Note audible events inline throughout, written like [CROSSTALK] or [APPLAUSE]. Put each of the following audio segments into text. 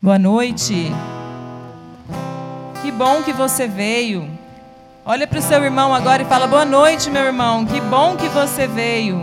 Boa noite. Que bom que você veio. Olha para o seu irmão agora e fala: Boa noite, meu irmão. Que bom que você veio.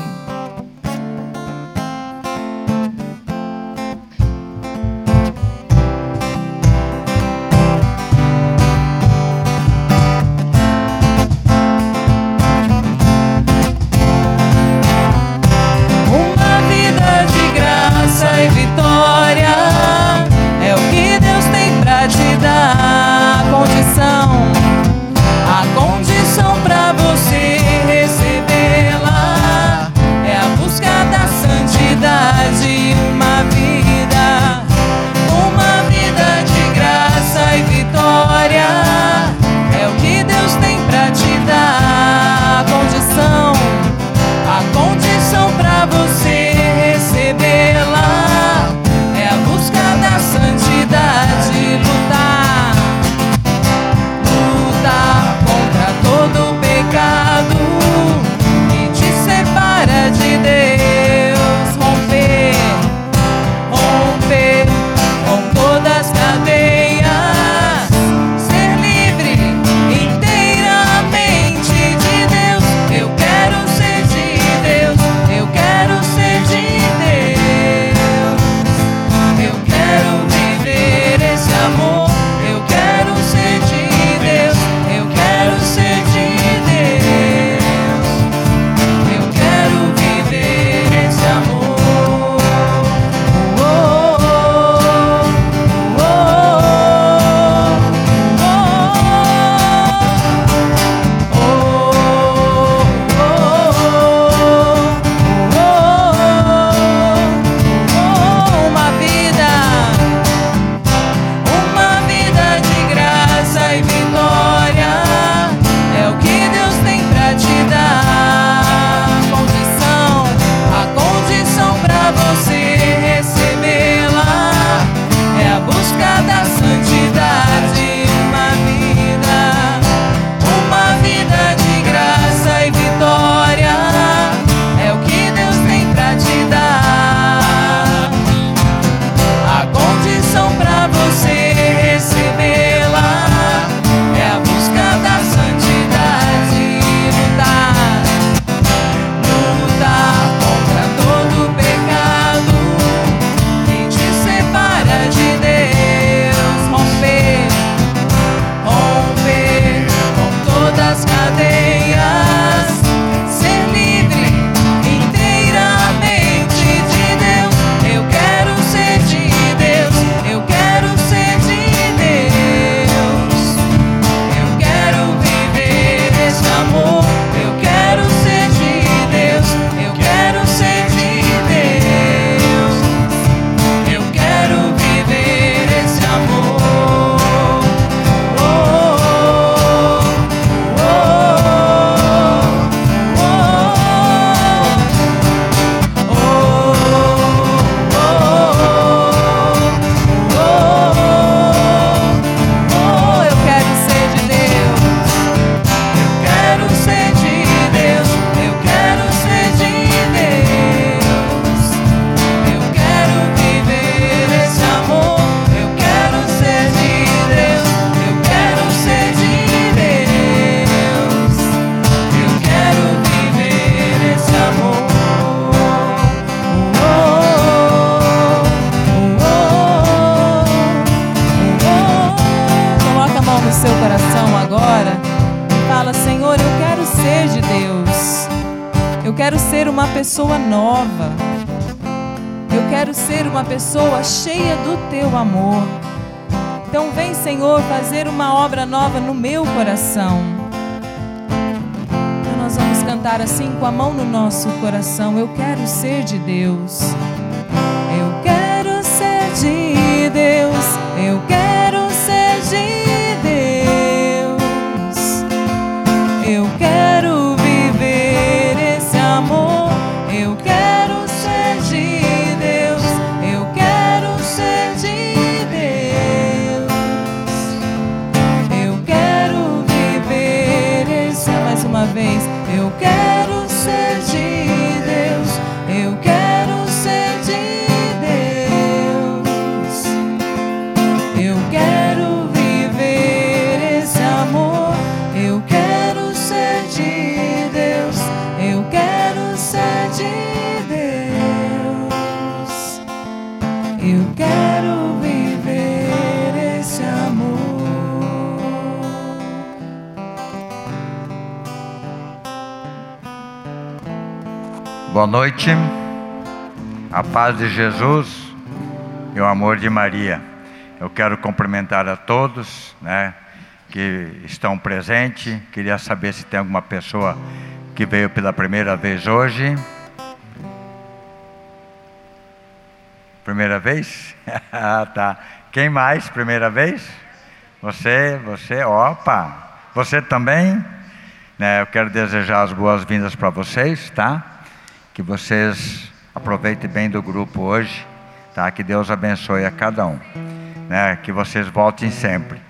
Nosso coração. Eu quero ser de Deus. Paz de Jesus e o amor de Maria. Eu quero cumprimentar a todos, né, que estão presentes. Queria saber se tem alguma pessoa que veio pela primeira vez hoje. Primeira vez? [LAUGHS] ah, tá. Quem mais? Primeira vez? Você, você, opa. Você também? Né, eu quero desejar as boas-vindas para vocês, tá? Que vocês aproveitem bem do grupo hoje, tá? Que Deus abençoe a cada um, né? Que vocês voltem sempre.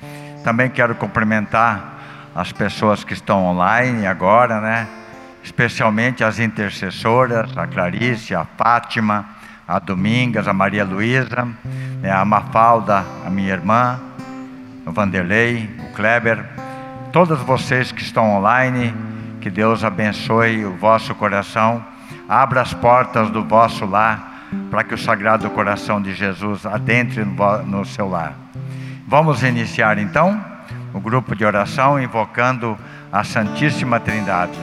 Também quero cumprimentar as pessoas que estão online agora, né? Especialmente as intercessoras, a Clarice, a Fátima, a Domingas, a Maria Luísa, né, a Mafalda, a minha irmã, o Vanderlei, o Kleber, todos vocês que estão online, que Deus abençoe o vosso coração, abra as portas do vosso lar, para que o Sagrado Coração de Jesus adentre no seu lar. Vamos iniciar então o grupo de oração invocando a Santíssima Trindade.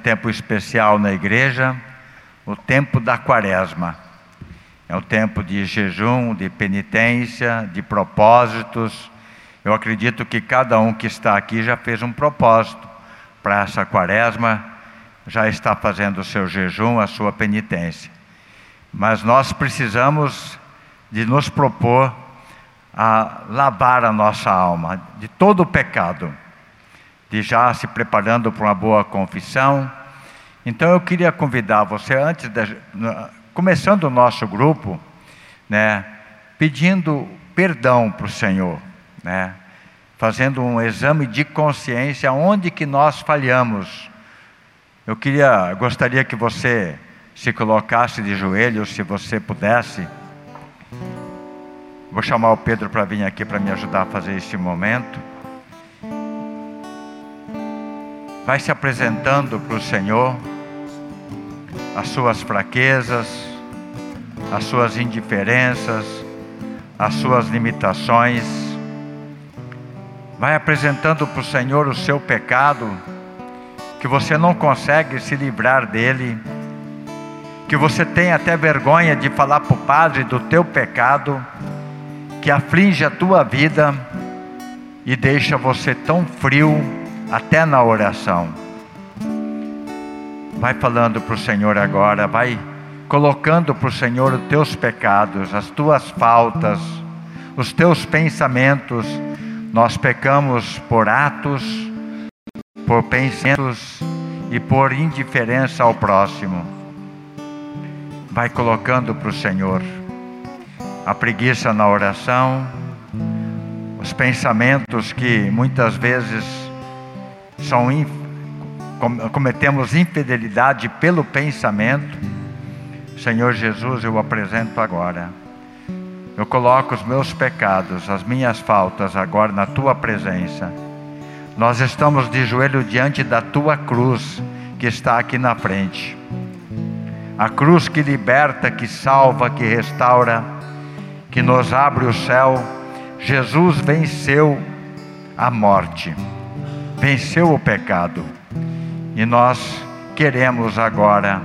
Tempo especial na igreja, o tempo da quaresma. É um tempo de jejum, de penitência, de propósitos. Eu acredito que cada um que está aqui já fez um propósito para essa quaresma, já está fazendo o seu jejum, a sua penitência. Mas nós precisamos de nos propor a lavar a nossa alma de todo o pecado de já se preparando para uma boa confissão. Então eu queria convidar você, antes de, começando o nosso grupo, né, pedindo perdão para o Senhor, né, fazendo um exame de consciência onde que nós falhamos. Eu queria, gostaria que você se colocasse de joelhos, se você pudesse. Vou chamar o Pedro para vir aqui para me ajudar a fazer esse momento. Vai se apresentando para o Senhor as suas fraquezas, as suas indiferenças, as suas limitações. Vai apresentando para o Senhor o seu pecado, que você não consegue se livrar dele, que você tem até vergonha de falar para o Padre do teu pecado, que aflige a tua vida e deixa você tão frio até na oração. Vai falando para o Senhor agora, vai colocando para o Senhor os teus pecados, as tuas faltas, os teus pensamentos. Nós pecamos por atos, por pensamentos e por indiferença ao próximo. Vai colocando para o Senhor a preguiça na oração, os pensamentos que muitas vezes são cometemos infidelidade pelo pensamento, Senhor Jesus, eu apresento agora. eu coloco os meus pecados, as minhas faltas agora na tua presença. Nós estamos de joelho diante da tua cruz que está aqui na frente. A cruz que liberta, que salva, que restaura, que nos abre o céu. Jesus venceu a morte, venceu o pecado. E nós queremos agora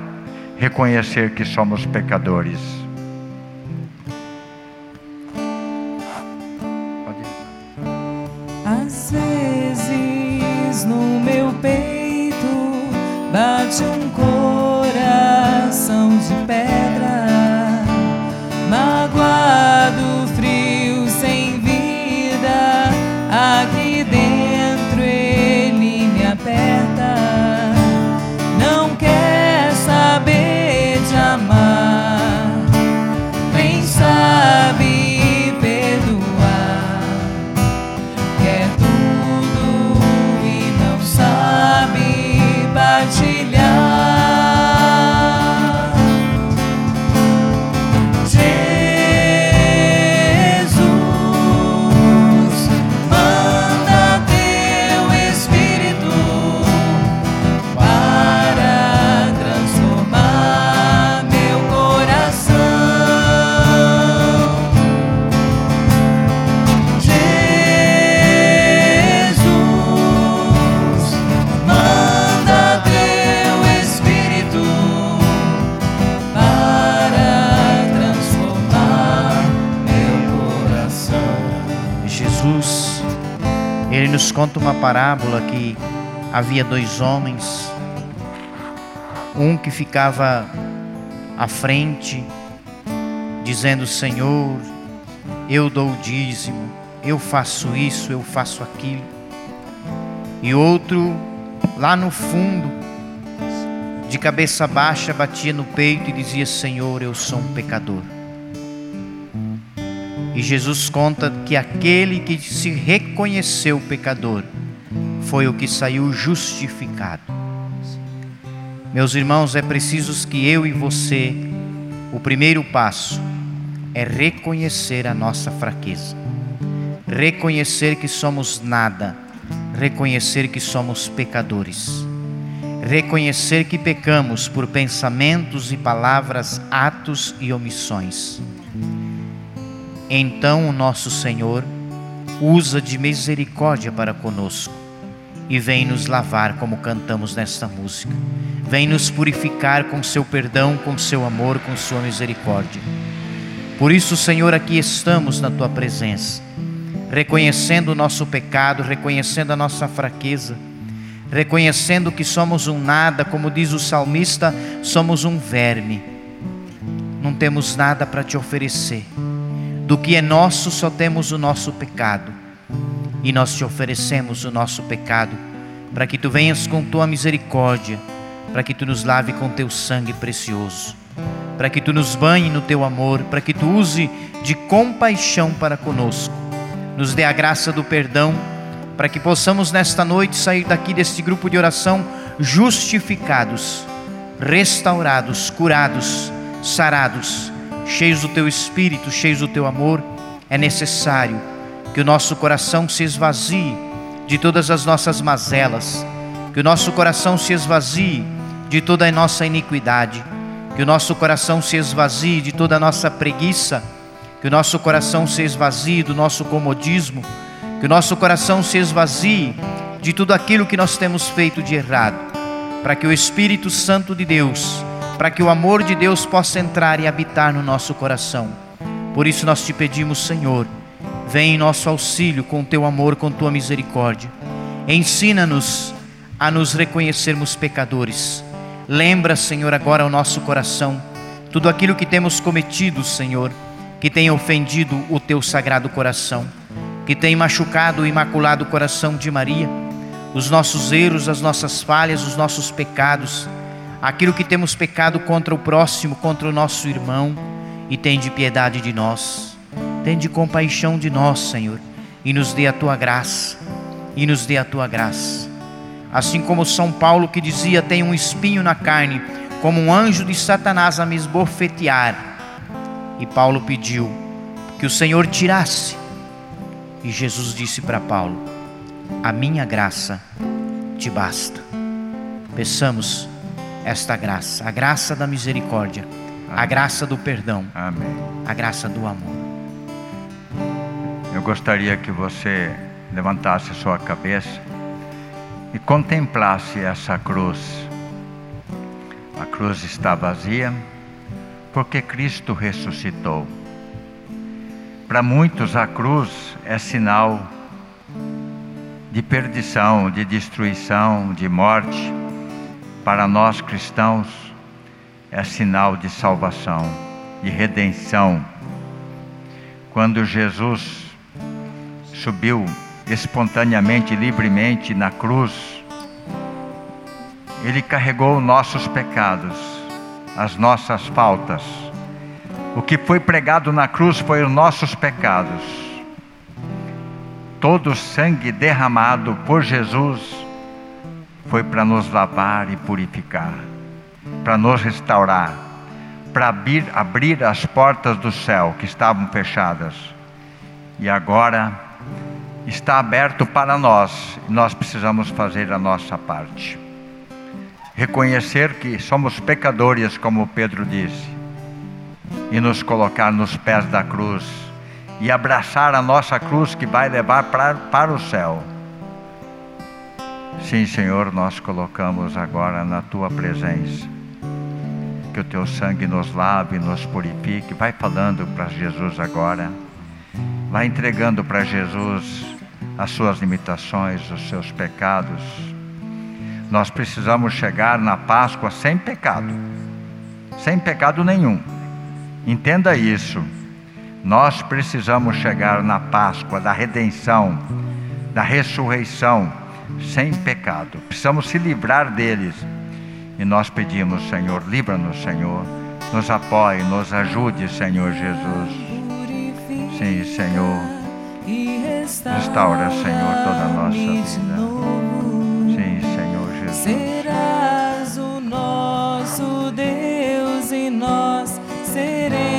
reconhecer que somos pecadores Às vezes no meu peito bate um coração de pedra, magoado, uma parábola que havia dois homens, um que ficava à frente, dizendo: Senhor, eu dou o dízimo, eu faço isso, eu faço aquilo, e outro lá no fundo, de cabeça baixa, batia no peito e dizia: Senhor, eu sou um pecador. E Jesus conta que aquele que se reconheceu pecador foi o que saiu justificado. Meus irmãos, é preciso que eu e você, o primeiro passo é reconhecer a nossa fraqueza, reconhecer que somos nada, reconhecer que somos pecadores, reconhecer que pecamos por pensamentos e palavras, atos e omissões então o nosso Senhor usa de misericórdia para conosco e vem nos lavar, como cantamos nesta música. Vem nos purificar com seu perdão, com seu amor, com sua misericórdia. Por isso, Senhor, aqui estamos na tua presença, reconhecendo o nosso pecado, reconhecendo a nossa fraqueza, reconhecendo que somos um nada, como diz o salmista, somos um verme. Não temos nada para te oferecer do que é nosso só temos o nosso pecado. E nós te oferecemos o nosso pecado, para que tu venhas com tua misericórdia, para que tu nos lave com teu sangue precioso, para que tu nos banhe no teu amor, para que tu use de compaixão para conosco. Nos dê a graça do perdão, para que possamos nesta noite sair daqui deste grupo de oração justificados, restaurados, curados, sarados cheios do teu espírito, cheios do teu amor, é necessário que o nosso coração se esvazie de todas as nossas mazelas, que o nosso coração se esvazie de toda a nossa iniquidade, que o nosso coração se esvazie de toda a nossa preguiça, que o nosso coração se esvazie do nosso comodismo, que o nosso coração se esvazie de tudo aquilo que nós temos feito de errado, para que o Espírito Santo de Deus para que o amor de Deus possa entrar e habitar no nosso coração. Por isso nós te pedimos, Senhor, vem em nosso auxílio com teu amor, com tua misericórdia. Ensina-nos a nos reconhecermos pecadores. Lembra, Senhor, agora o nosso coração, tudo aquilo que temos cometido, Senhor, que tem ofendido o teu sagrado coração, que tem machucado o imaculado coração de Maria, os nossos erros, as nossas falhas, os nossos pecados aquilo que temos pecado contra o próximo, contra o nosso irmão, e tem de piedade de nós, tem de compaixão de nós, Senhor, e nos dê a tua graça, e nos dê a tua graça. Assim como São Paulo que dizia: tem um espinho na carne, como um anjo de Satanás a me esbofetear. E Paulo pediu que que o Senhor tirasse. E Jesus disse para Paulo: A minha graça te basta. Peçamos esta graça, a graça da misericórdia, a graça do perdão, Amém. a graça do amor. Eu gostaria que você levantasse sua cabeça e contemplasse essa cruz. A cruz está vazia porque Cristo ressuscitou. Para muitos, a cruz é sinal de perdição, de destruição, de morte. Para nós cristãos, é sinal de salvação, de redenção. Quando Jesus subiu espontaneamente, livremente na cruz, ele carregou nossos pecados, as nossas faltas. O que foi pregado na cruz foi os nossos pecados. Todo o sangue derramado por Jesus foi para nos lavar e purificar, para nos restaurar, para abrir, abrir as portas do céu que estavam fechadas. E agora está aberto para nós, nós precisamos fazer a nossa parte. Reconhecer que somos pecadores, como Pedro disse, e nos colocar nos pés da cruz e abraçar a nossa cruz que vai levar para, para o céu. Sim, Senhor, nós colocamos agora na tua presença. Que o teu sangue nos lave, nos purifique. Vai falando para Jesus agora. Vai entregando para Jesus as suas limitações, os seus pecados. Nós precisamos chegar na Páscoa sem pecado, sem pecado nenhum. Entenda isso. Nós precisamos chegar na Páscoa da redenção, da ressurreição, sem pecado. Precisamos se livrar deles. E nós pedimos, Senhor, livra-nos, Senhor. Nos apoie, nos ajude, Senhor Jesus. Sim, Senhor. Restaura, Senhor, toda a nossa vida. Sim, Senhor Jesus. Serás o nosso Deus e nós seremos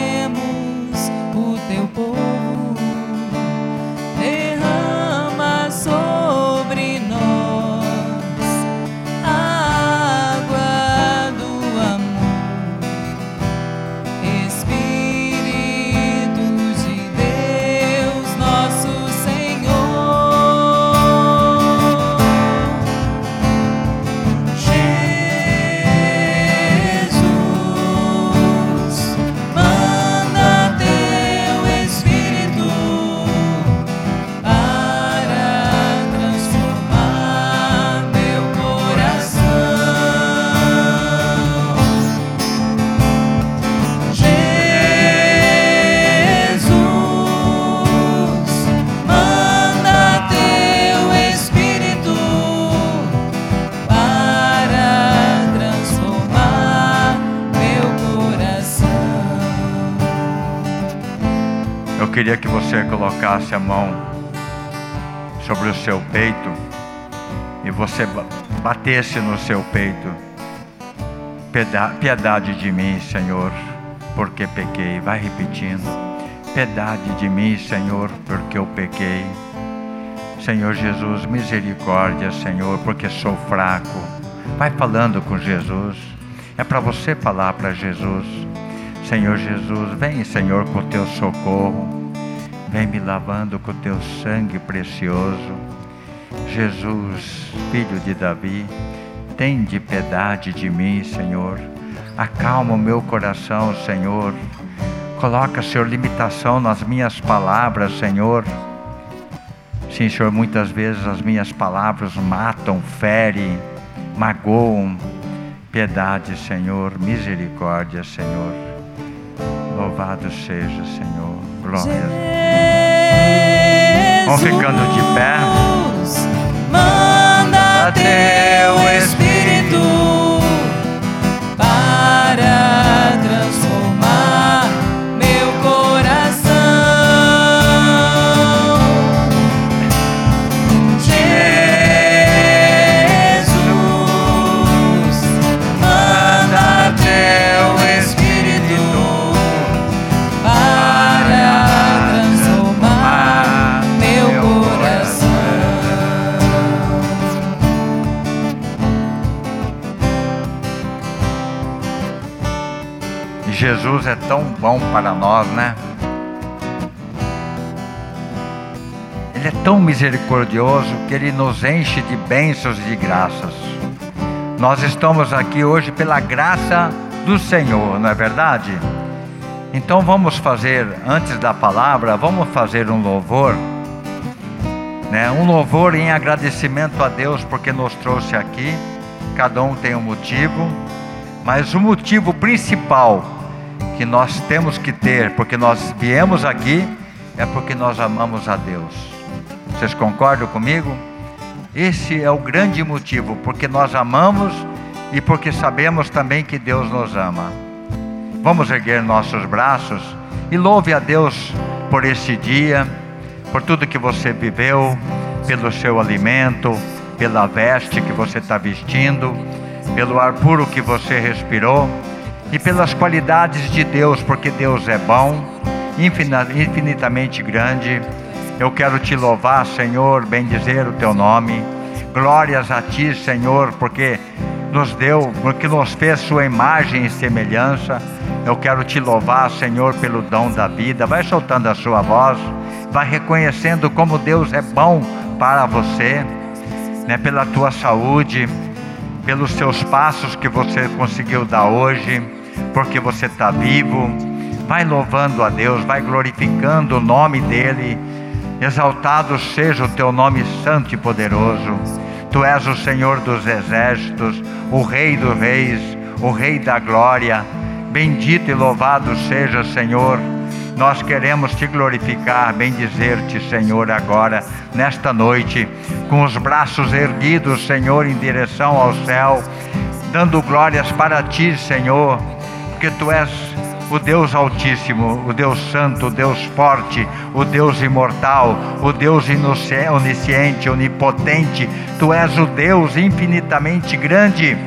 colocasse a mão sobre o seu peito e você ba- batesse no seu peito. Pieda- Piedade de mim, Senhor, porque pequei. Vai repetindo. Piedade de mim, Senhor, porque eu pequei. Senhor Jesus, misericórdia, Senhor, porque sou fraco. Vai falando com Jesus. É para você falar para Jesus. Senhor Jesus, vem, Senhor, com o teu socorro. Vem me lavando com teu sangue precioso. Jesus, filho de Davi, tem de piedade de mim, Senhor. Acalma o meu coração, Senhor. Coloca, Senhor, limitação nas minhas palavras, Senhor. Sim, Senhor, muitas vezes as minhas palavras matam, ferem, magoam. Piedade, Senhor, misericórdia, Senhor. Louvado seja, Senhor. Glória Vamos ficando de pé. Manda teu Espírito para Jesus é tão bom para nós, né? Ele é tão misericordioso que ele nos enche de bênçãos e de graças. Nós estamos aqui hoje pela graça do Senhor, não é verdade? Então vamos fazer, antes da palavra, vamos fazer um louvor, né? um louvor em agradecimento a Deus porque nos trouxe aqui. Cada um tem um motivo, mas o motivo principal que nós temos que ter, porque nós viemos aqui, é porque nós amamos a Deus. Vocês concordam comigo? Esse é o grande motivo, porque nós amamos e porque sabemos também que Deus nos ama. Vamos erguer nossos braços e louve a Deus por esse dia, por tudo que você viveu, pelo seu alimento, pela veste que você está vestindo, pelo ar puro que você respirou e pelas qualidades de Deus, porque Deus é bom, infinitamente grande. Eu quero te louvar, Senhor, bendizer o teu nome. Glórias a ti, Senhor, porque nos deu, porque nos fez sua imagem e semelhança. Eu quero te louvar, Senhor, pelo dom da vida. Vai soltando a sua voz, vai reconhecendo como Deus é bom para você, né? Pela tua saúde, pelos seus passos que você conseguiu dar hoje, porque você está vivo. Vai louvando a Deus, vai glorificando o nome dEle. Exaltado seja o teu nome santo e poderoso. Tu és o Senhor dos exércitos, o Rei dos reis, o Rei da glória. Bendito e louvado seja, Senhor. Nós queremos te glorificar, bendizer-te, Senhor, agora, nesta noite, com os braços erguidos, Senhor, em direção ao céu, dando glórias para ti, Senhor, porque tu és o Deus Altíssimo, o Deus Santo, o Deus Forte, o Deus Imortal, o Deus Onisciente, Onipotente. Tu és o Deus infinitamente grande.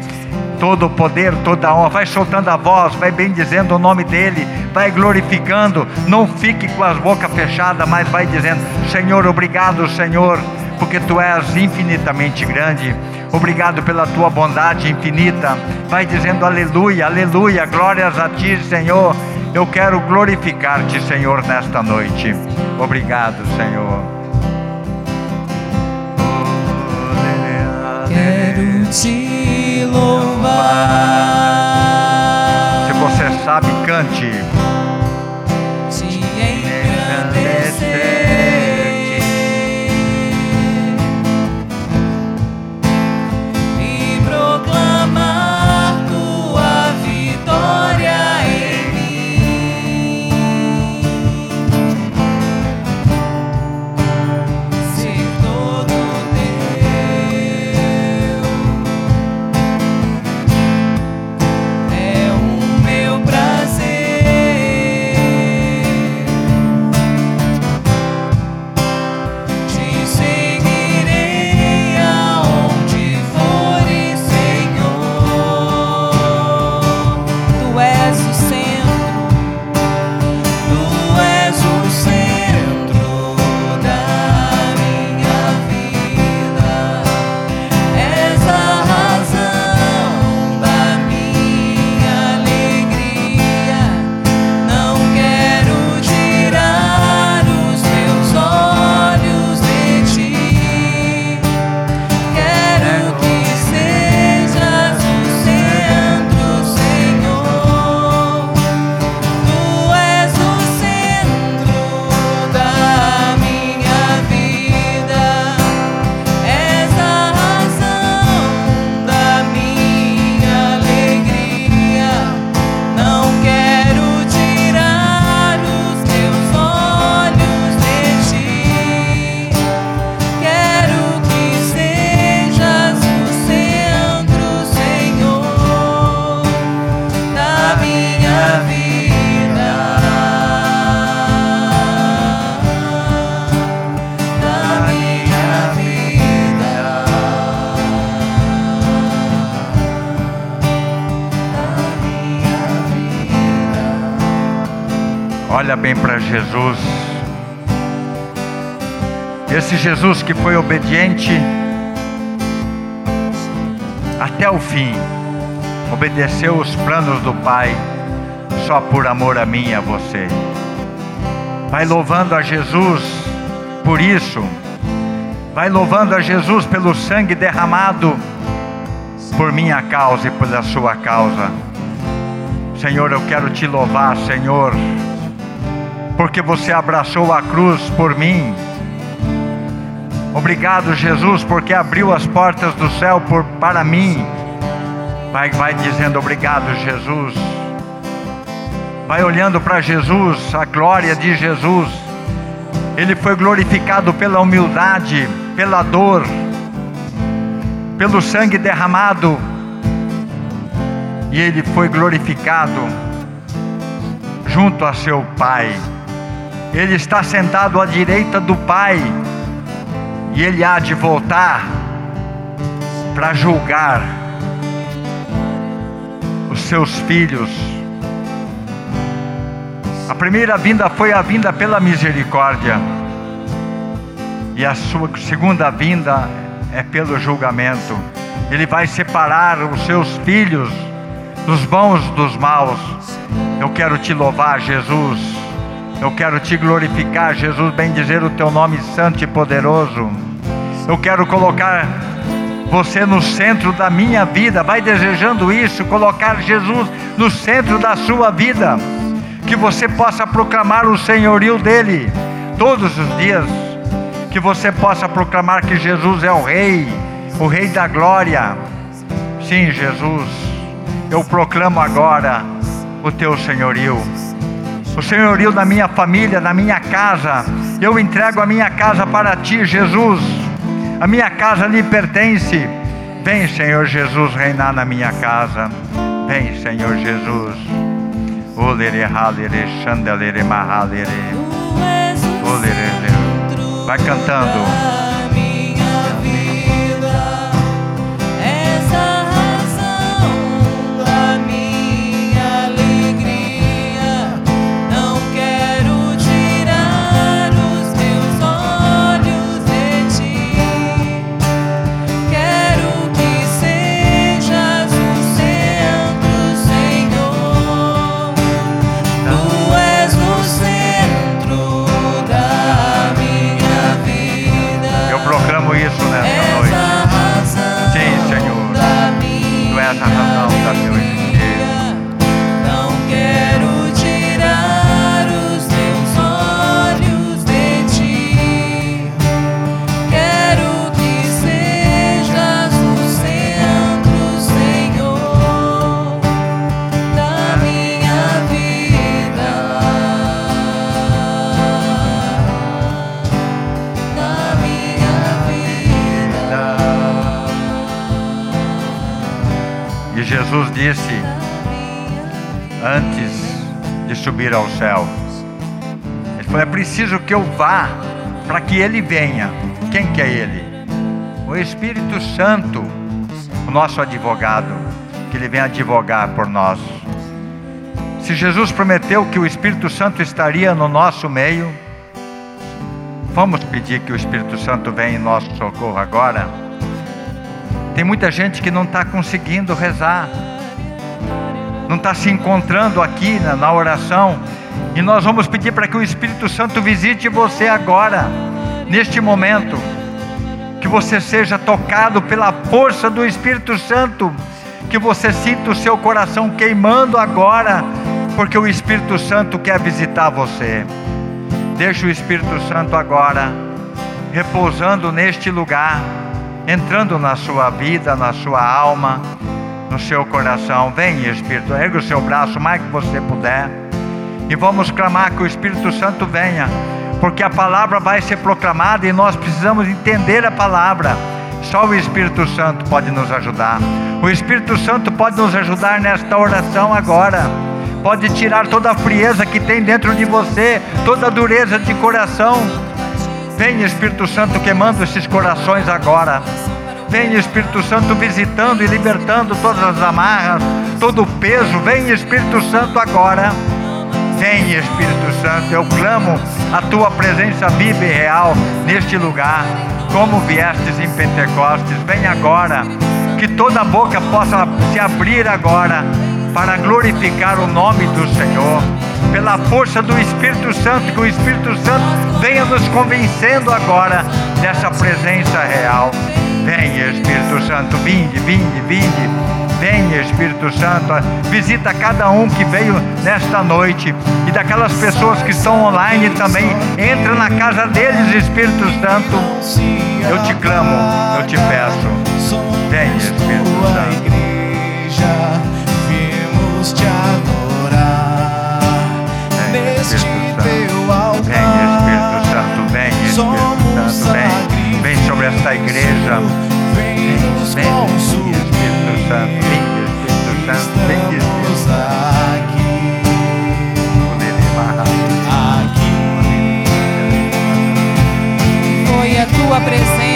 Todo o poder, toda a honra, vai soltando a voz, vai bendizendo o nome dEle, vai glorificando. Não fique com as bocas fechadas, mas vai dizendo: Senhor, obrigado, Senhor, porque Tu és infinitamente grande. Obrigado pela tua bondade infinita. Vai dizendo aleluia, aleluia, glórias a ti, Senhor. Eu quero glorificar-te, Senhor, nesta noite. Obrigado, Senhor. Te louvar. Se você sabe, cante. Jesus que foi obediente até o fim, obedeceu os planos do Pai, só por amor a mim e a você. Vai louvando a Jesus por isso. Vai louvando a Jesus pelo sangue derramado por minha causa e pela sua causa. Senhor, eu quero te louvar, Senhor, porque você abraçou a cruz por mim. Obrigado, Jesus, porque abriu as portas do céu por, para mim. Vai, vai dizendo obrigado, Jesus. Vai olhando para Jesus, a glória de Jesus. Ele foi glorificado pela humildade, pela dor, pelo sangue derramado. E ele foi glorificado junto a seu Pai. Ele está sentado à direita do Pai. E ele há de voltar para julgar os seus filhos. A primeira vinda foi a vinda pela misericórdia. E a sua segunda vinda é pelo julgamento. Ele vai separar os seus filhos dos bons dos maus. Eu quero te louvar, Jesus. Eu quero te glorificar, Jesus, bem dizer o teu nome santo e poderoso. Eu quero colocar você no centro da minha vida. Vai desejando isso, colocar Jesus no centro da sua vida. Que você possa proclamar o senhorio dele todos os dias. Que você possa proclamar que Jesus é o Rei, o Rei da glória. Sim, Jesus, eu proclamo agora o teu senhorio. O senhorio da minha família, da minha casa. Eu entrego a minha casa para ti, Jesus. A minha casa lhe pertence. Vem, Senhor Jesus, reinar na minha casa. Vem, Senhor Jesus. Vai cantando. Jesus disse antes de subir ao céu: Ele falou, é preciso que eu vá para que Ele venha. Quem que é Ele? O Espírito Santo, o nosso advogado, que Ele vem advogar por nós. Se Jesus prometeu que o Espírito Santo estaria no nosso meio, vamos pedir que o Espírito Santo venha em nosso socorro agora. Tem muita gente que não está conseguindo rezar, não está se encontrando aqui na, na oração. E nós vamos pedir para que o Espírito Santo visite você agora, neste momento. Que você seja tocado pela força do Espírito Santo. Que você sinta o seu coração queimando agora, porque o Espírito Santo quer visitar você. Deixa o Espírito Santo agora repousando neste lugar entrando na sua vida, na sua alma, no seu coração. Vem, Espírito, ergue o seu braço mais que você puder. E vamos clamar que o Espírito Santo venha, porque a palavra vai ser proclamada e nós precisamos entender a palavra. Só o Espírito Santo pode nos ajudar. O Espírito Santo pode nos ajudar nesta oração agora. Pode tirar toda a frieza que tem dentro de você, toda a dureza de coração Vem Espírito Santo queimando esses corações agora. Vem Espírito Santo visitando e libertando todas as amarras, todo o peso. Vem Espírito Santo agora. Vem Espírito Santo, eu clamo a tua presença viva e real neste lugar, como viestes em Pentecostes. Vem agora, que toda boca possa se abrir agora para glorificar o nome do Senhor. Pela força do Espírito Santo, que o Espírito Santo venha nos convencendo agora dessa presença real. Venha, Espírito Santo, vinde, vinde, vinde. Venha, Espírito Santo, visita cada um que veio nesta noite e daquelas pessoas que estão online também. Entra na casa deles, Espírito Santo. Eu te clamo, eu te peço. Venha, Espírito Santo. viemos te adorar. Espírito Santo. Venha, Espírito Santo, venha, Espírito Santo, vem. Vem sobre esta igreja. Vem Vem. Espírito Santo, vem, Espírito Santo, vem, Espírito Santo. aqui. Foi a tua presença,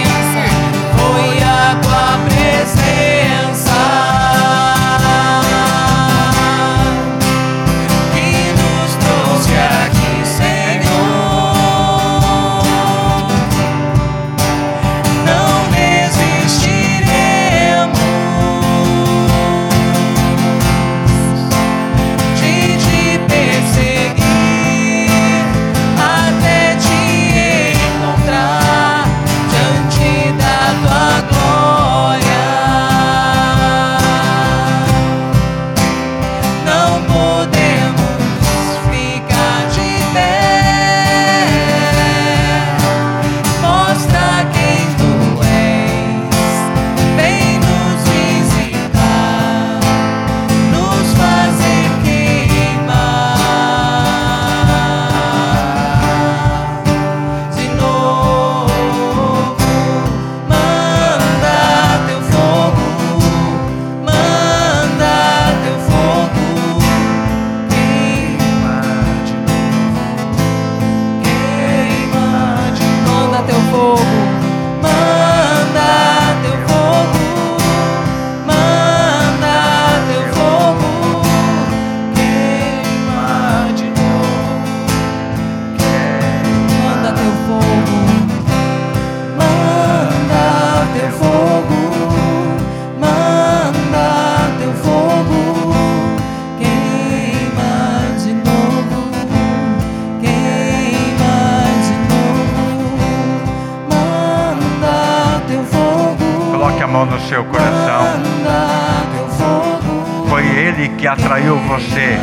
que atraiu você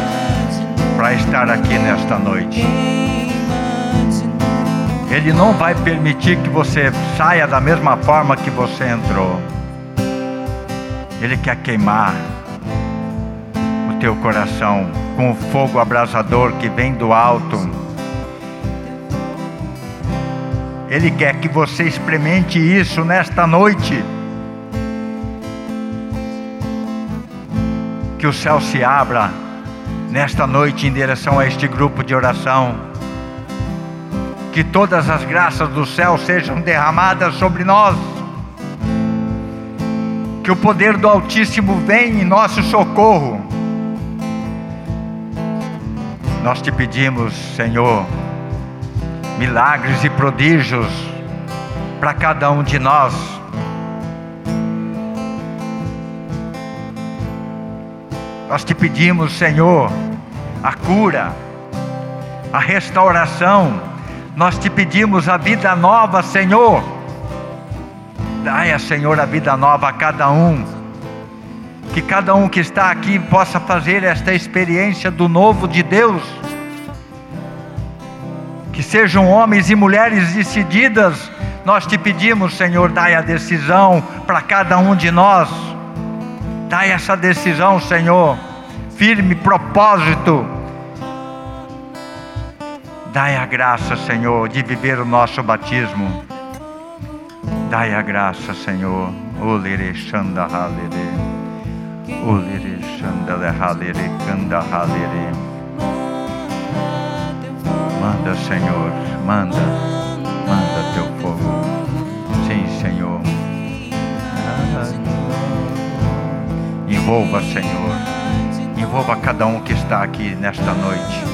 para estar aqui nesta noite. Ele não vai permitir que você saia da mesma forma que você entrou. Ele quer queimar o teu coração com o fogo abrasador que vem do alto. Ele quer que você experimente isso nesta noite. Que o céu se abra nesta noite em direção a este grupo de oração. Que todas as graças do céu sejam derramadas sobre nós. Que o poder do Altíssimo venha em nosso socorro. Nós te pedimos, Senhor, milagres e prodígios para cada um de nós. Nós te pedimos, Senhor, a cura, a restauração. Nós te pedimos a vida nova, Senhor. Dai, Senhor, a vida nova a cada um. Que cada um que está aqui possa fazer esta experiência do novo de Deus. Que sejam homens e mulheres decididas. Nós te pedimos, Senhor, dai a decisão para cada um de nós. Dai essa decisão, Senhor. Firme propósito. Dai a graça, Senhor, de viver o nosso batismo. Dai a graça, Senhor. Olere shanda halere. Olere shanda le halere kanda halere. Manda, Senhor, manda. Manda teu Envolva, Senhor. Envolva cada um que está aqui nesta noite.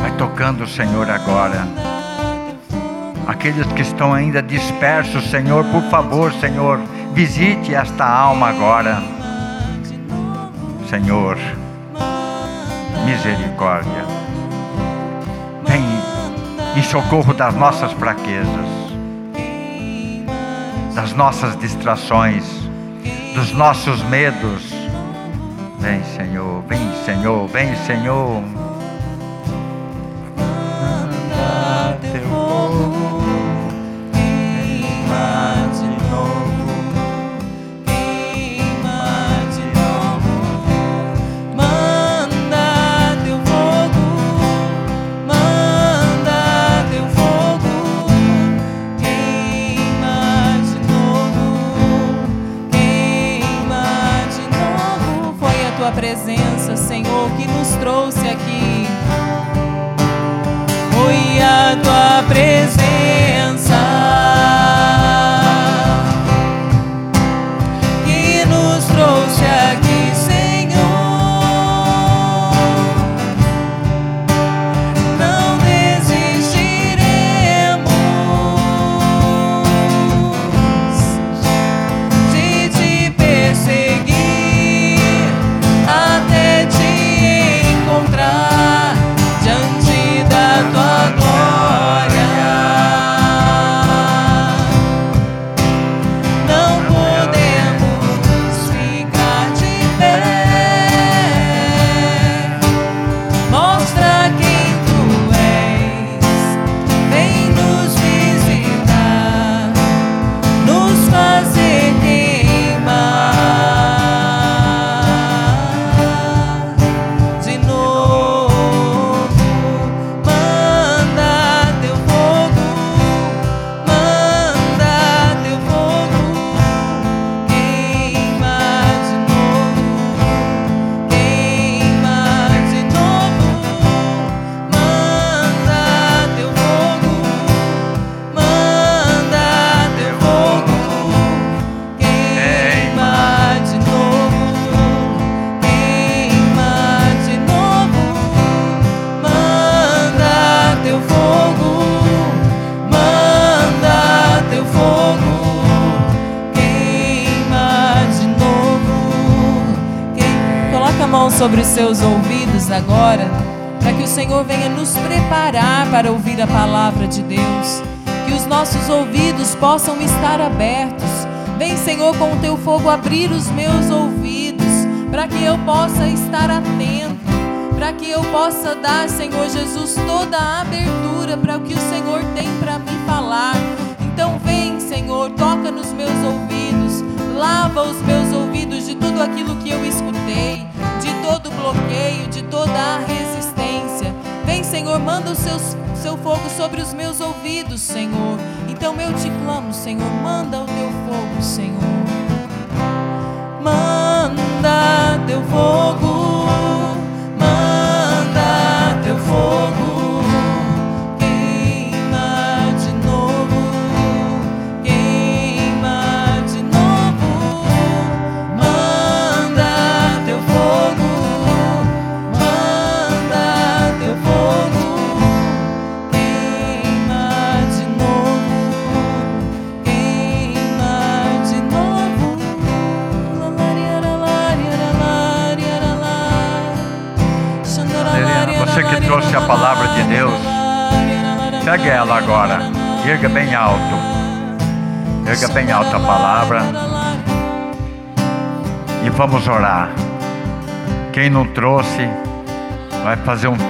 Vai tocando, Senhor, agora. Aqueles que estão ainda dispersos, Senhor, por favor, Senhor, visite esta alma agora. Senhor, misericórdia. Vem em socorro das nossas fraquezas, das nossas distrações dos nossos medos. Vem, Senhor, vem, Senhor, vem, Senhor.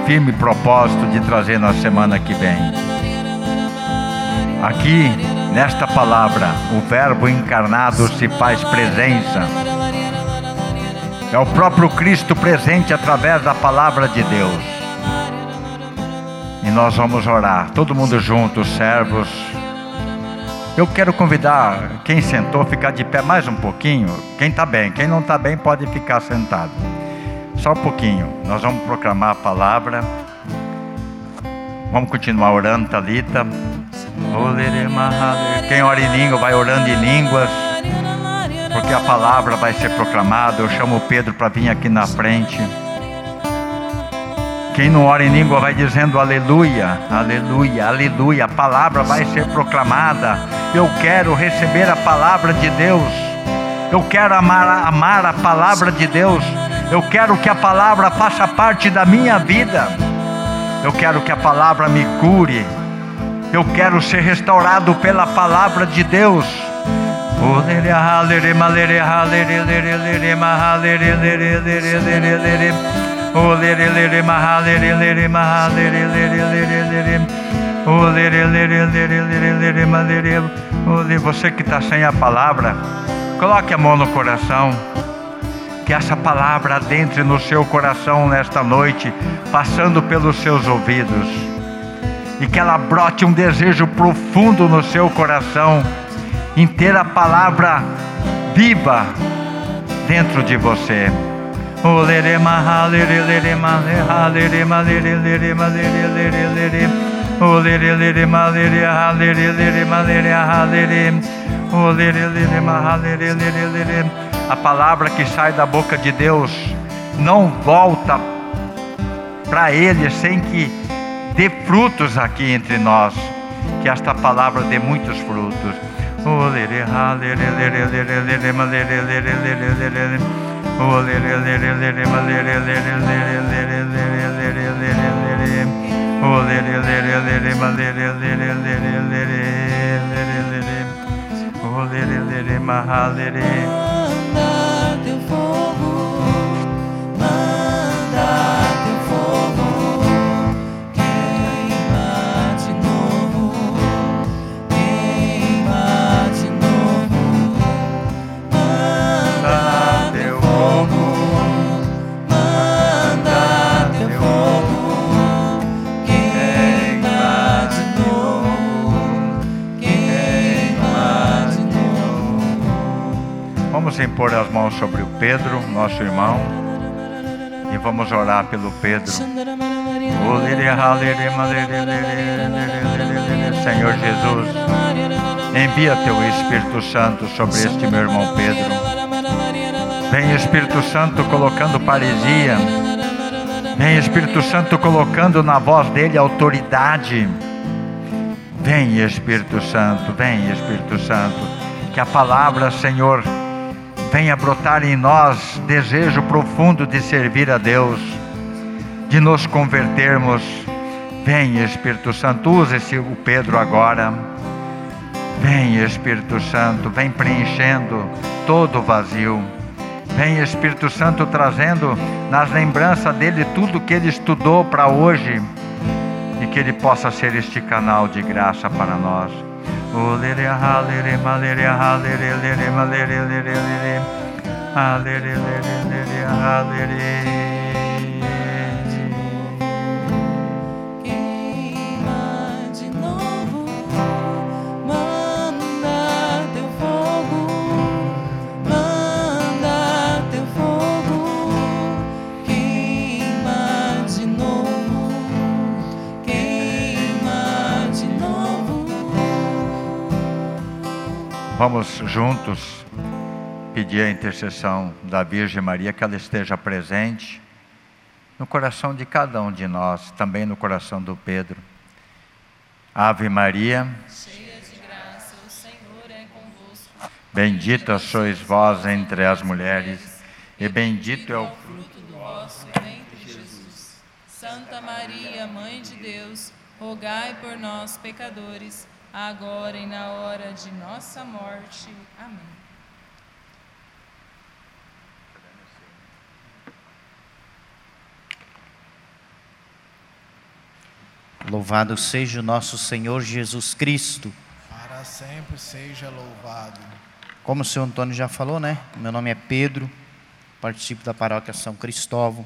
firme propósito de trazer na semana que vem. Aqui, nesta palavra, o Verbo encarnado se faz presença. É o próprio Cristo presente através da palavra de Deus. E nós vamos orar, todo mundo junto, servos. Eu quero convidar quem sentou a ficar de pé mais um pouquinho. Quem está bem, quem não está bem pode ficar sentado. Só um pouquinho. Nós vamos proclamar a palavra. Vamos continuar orando, Talita. Quem ora em língua vai orando em línguas, porque a palavra vai ser proclamada. Eu chamo o Pedro para vir aqui na frente. Quem não ora em língua vai dizendo aleluia, aleluia, aleluia. A palavra vai ser proclamada. Eu quero receber a palavra de Deus. Eu quero amar, amar a palavra de Deus. Eu quero que a palavra faça parte da minha vida. Eu quero que a palavra me cure. Eu quero ser restaurado pela palavra de Deus. Você que está sem a palavra, coloque a mão no coração. Que essa palavra adentre no seu coração nesta noite, passando pelos seus ouvidos. E que ela brote um desejo profundo no seu coração, em ter a palavra viva dentro de você. A palavra que sai da boca de Deus não volta para Ele sem que dê frutos aqui entre nós. Que esta palavra dê muitos frutos. Vamos impor as mãos sobre o Pedro, nosso irmão, e vamos orar pelo Pedro. Senhor Jesus, envia teu Espírito Santo sobre este meu irmão Pedro. Vem Espírito Santo colocando paresia. Vem Espírito Santo colocando na voz dele autoridade. Vem Espírito Santo, vem Espírito Santo. Que a palavra, Senhor, venha brotar em nós desejo profundo de servir a Deus, de nos convertermos. Vem Espírito Santo, use esse o Pedro agora. Vem Espírito Santo, vem preenchendo todo o vazio. Vem Espírito Santo trazendo nas lembranças dele tudo que ele estudou para hoje e que ele possa ser este canal de graça para nós. Hallelujah. Vamos juntos pedir a intercessão da Virgem Maria que ela esteja presente no coração de cada um de nós, também no coração do Pedro. Ave Maria, Cheia de graça, o Senhor é convosco. bendita sois vós entre as mulheres, e bendito é o fruto do vosso ventre, Jesus. Santa Maria, Mãe de Deus, rogai por nós, pecadores, agora e na hora de nossa morte. Amém. Louvado seja o nosso Senhor Jesus Cristo. Para sempre seja louvado. Como o senhor Antônio já falou, né? Meu nome é Pedro, participo da paróquia São Cristóvão.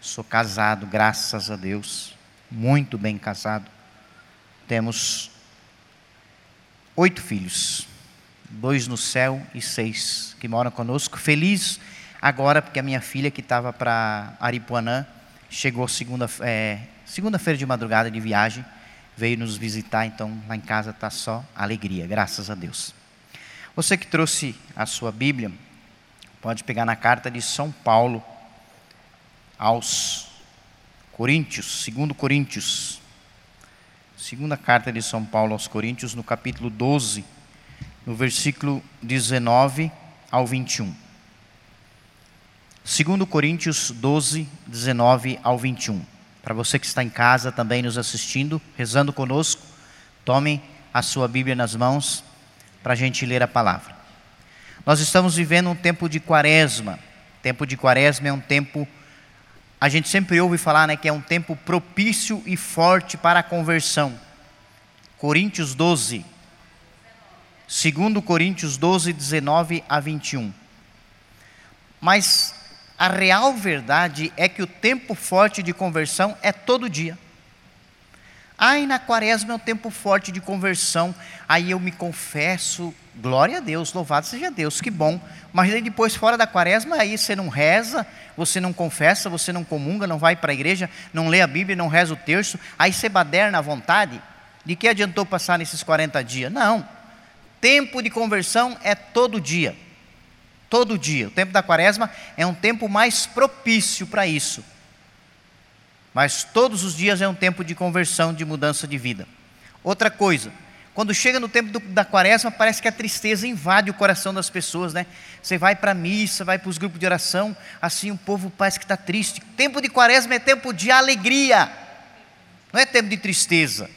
Sou casado, graças a Deus, muito bem casado. Temos oito filhos, dois no céu e seis que moram conosco. Feliz agora porque a minha filha que estava para Aripuanã chegou segunda, é, segunda-feira de madrugada de viagem, veio nos visitar, então lá em casa está só alegria, graças a Deus. Você que trouxe a sua Bíblia, pode pegar na carta de São Paulo aos Coríntios, segundo Coríntios. Segunda carta de São Paulo aos Coríntios, no capítulo 12, no versículo 19 ao 21. 2 Coríntios 12, 19 ao 21. Para você que está em casa também nos assistindo, rezando conosco, tome a sua Bíblia nas mãos para a gente ler a palavra. Nós estamos vivendo um tempo de quaresma. Tempo de quaresma é um tempo, a gente sempre ouve falar né, que é um tempo propício e forte para a conversão. Coríntios 12, 2 Coríntios 12, 19 a 21. Mas a real verdade é que o tempo forte de conversão é todo dia. Ai, na quaresma é um tempo forte de conversão. Aí eu me confesso, glória a Deus, louvado seja Deus, que bom. Mas aí depois, fora da quaresma, aí você não reza, você não confessa, você não comunga, não vai para a igreja, não lê a Bíblia, não reza o terço. Aí você baderna à vontade. De que adiantou passar nesses 40 dias? Não. Tempo de conversão é todo dia. Todo dia. O tempo da quaresma é um tempo mais propício para isso. Mas todos os dias é um tempo de conversão, de mudança de vida. Outra coisa, quando chega no tempo do, da quaresma, parece que a tristeza invade o coração das pessoas, né? Você vai para a missa, vai para os grupos de oração, assim o povo parece que está triste. Tempo de quaresma é tempo de alegria, não é tempo de tristeza.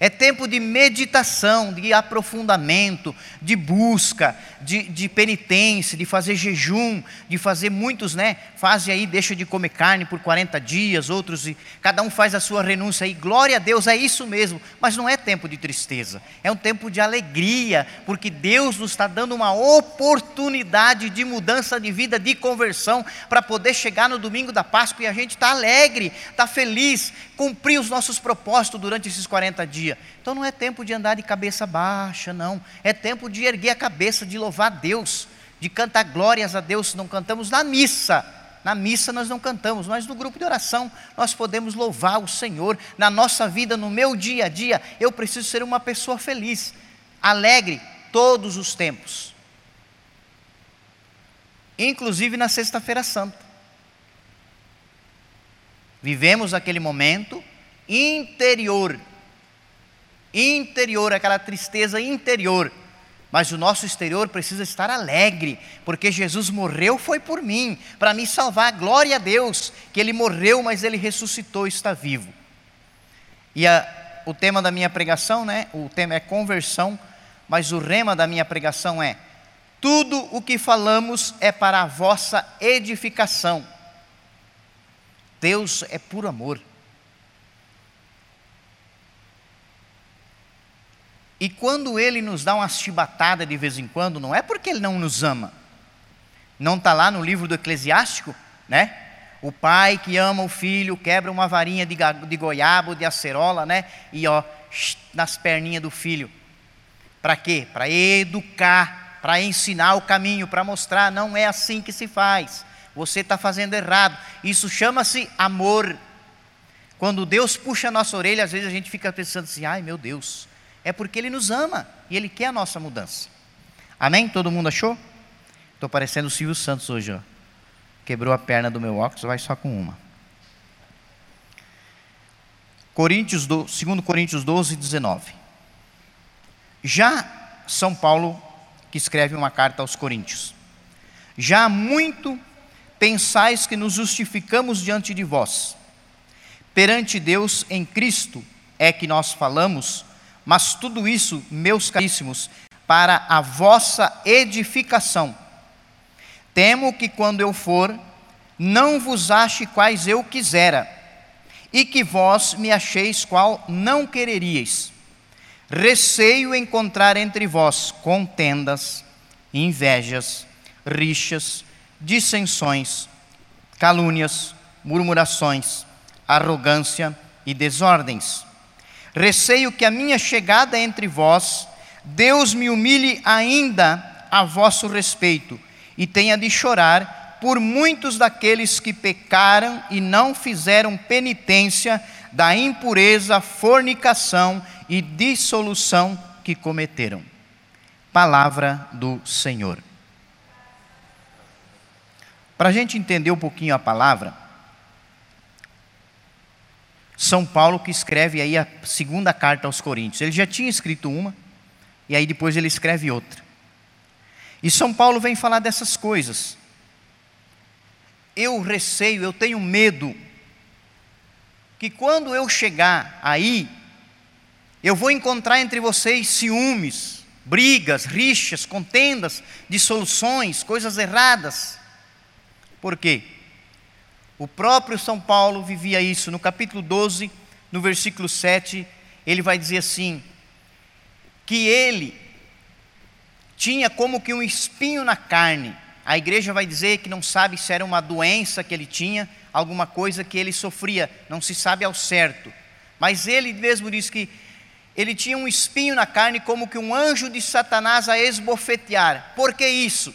É tempo de meditação, de aprofundamento, de busca, de, de, penitência, de fazer jejum, de fazer muitos, né? Fazem aí, deixa de comer carne por 40 dias, outros, e cada um faz a sua renúncia aí. Glória a Deus, é isso mesmo. Mas não é tempo de tristeza, é um tempo de alegria, porque Deus nos está dando uma oportunidade de mudança de vida, de conversão, para poder chegar no domingo da Páscoa e a gente está alegre, está feliz, cumprir os nossos propósitos durante esses 40 dias. Então não é tempo de andar de cabeça baixa, não. É tempo de erguer a cabeça, de louvar a Deus, de cantar glórias a Deus. Não cantamos na missa. Na missa nós não cantamos, mas no grupo de oração nós podemos louvar o Senhor. Na nossa vida, no meu dia a dia, eu preciso ser uma pessoa feliz, alegre todos os tempos. Inclusive na Sexta-feira Santa. Vivemos aquele momento interior, interior, aquela tristeza interior. Mas o nosso exterior precisa estar alegre, porque Jesus morreu foi por mim, para me salvar. Glória a Deus, que Ele morreu, mas Ele ressuscitou está vivo. E a, o tema da minha pregação, né? O tema é conversão, mas o rema da minha pregação é: tudo o que falamos é para a vossa edificação. Deus é puro amor. E quando Ele nos dá uma chibatada de vez em quando, não é porque Ele não nos ama. Não está lá no livro do Eclesiástico, né? O pai que ama o filho quebra uma varinha de, de goiaba ou de acerola, né? E ó, nas perninhas do filho. Para quê? Para educar, para ensinar o caminho, para mostrar, não é assim que se faz você está fazendo errado. Isso chama-se amor. Quando Deus puxa a nossa orelha, às vezes a gente fica pensando assim: ai meu Deus, é porque Ele nos ama e Ele quer a nossa mudança. Amém? Todo mundo achou? Estou parecendo o Silvio Santos hoje, ó. Quebrou a perna do meu óculos, vai só com uma. Coríntios 2 Coríntios 12, 19. Já São Paulo, que escreve uma carta aos Coríntios, já há muito pensais que nos justificamos diante de vós. Perante Deus em Cristo é que nós falamos, mas tudo isso, meus caríssimos, para a vossa edificação. Temo que quando eu for, não vos ache quais eu quisera, e que vós me acheis qual não quereríeis. Receio encontrar entre vós contendas, invejas, rixas, dissensões, calúnias, murmurações, arrogância e desordens. Receio que a minha chegada entre vós, Deus me humilhe ainda a vosso respeito e tenha de chorar por muitos daqueles que pecaram e não fizeram penitência da impureza, fornicação e dissolução que cometeram. Palavra do Senhor. Para a gente entender um pouquinho a palavra, São Paulo que escreve aí a segunda carta aos Coríntios. Ele já tinha escrito uma, e aí depois ele escreve outra. E São Paulo vem falar dessas coisas. eu receio, eu tenho medo que quando eu chegar aí, eu vou encontrar entre vocês ciúmes, brigas, rixas, contendas, dissoluções, coisas erradas. Por quê? O próprio São Paulo vivia isso. No capítulo 12, no versículo 7, ele vai dizer assim: que ele tinha como que um espinho na carne. A igreja vai dizer que não sabe se era uma doença que ele tinha, alguma coisa que ele sofria, não se sabe ao certo. Mas ele mesmo diz que ele tinha um espinho na carne, como que um anjo de Satanás a esbofetear. Por que isso?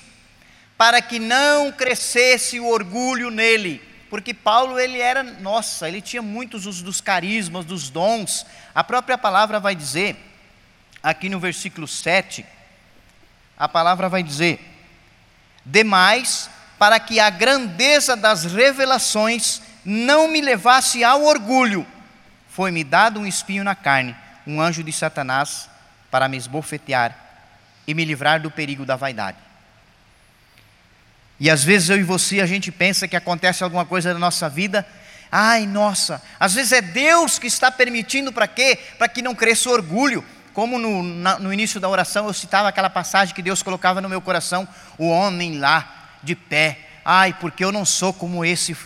Para que não crescesse o orgulho nele. Porque Paulo, ele era, nossa, ele tinha muitos dos carismas, dos dons. A própria palavra vai dizer, aqui no versículo 7, a palavra vai dizer: demais, para que a grandeza das revelações não me levasse ao orgulho, foi-me dado um espinho na carne, um anjo de Satanás, para me esbofetear e me livrar do perigo da vaidade. E às vezes eu e você, a gente pensa que acontece alguma coisa na nossa vida, ai nossa, às vezes é Deus que está permitindo para quê? Para que não cresça orgulho, como no, na, no início da oração eu citava aquela passagem que Deus colocava no meu coração, o homem lá de pé, ai, porque eu não sou como esse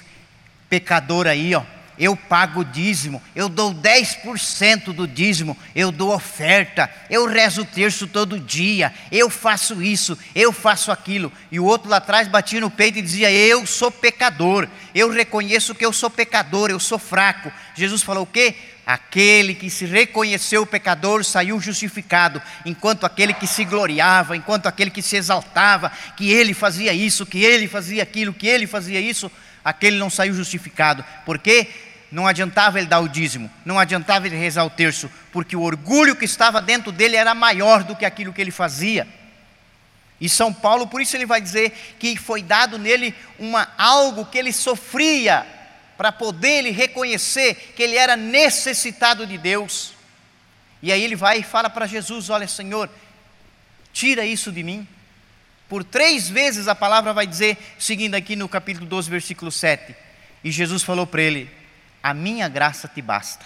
pecador aí, ó. Eu pago o dízimo, eu dou 10% do dízimo, eu dou oferta, eu rezo o terço todo dia, eu faço isso, eu faço aquilo. E o outro lá atrás batia no peito e dizia: Eu sou pecador, eu reconheço que eu sou pecador, eu sou fraco. Jesus falou o quê? Aquele que se reconheceu pecador saiu justificado, enquanto aquele que se gloriava, enquanto aquele que se exaltava, que ele fazia isso, que ele fazia aquilo, que ele fazia isso, aquele não saiu justificado. Por quê? Não adiantava ele dar o dízimo, não adiantava ele rezar o terço, porque o orgulho que estava dentro dele era maior do que aquilo que ele fazia. E São Paulo, por isso ele vai dizer que foi dado nele uma algo que ele sofria para poder ele reconhecer que ele era necessitado de Deus. E aí ele vai e fala para Jesus: Olha, Senhor, tira isso de mim. Por três vezes a palavra vai dizer, seguindo aqui no capítulo 12, versículo 7. E Jesus falou para ele: A minha graça te basta.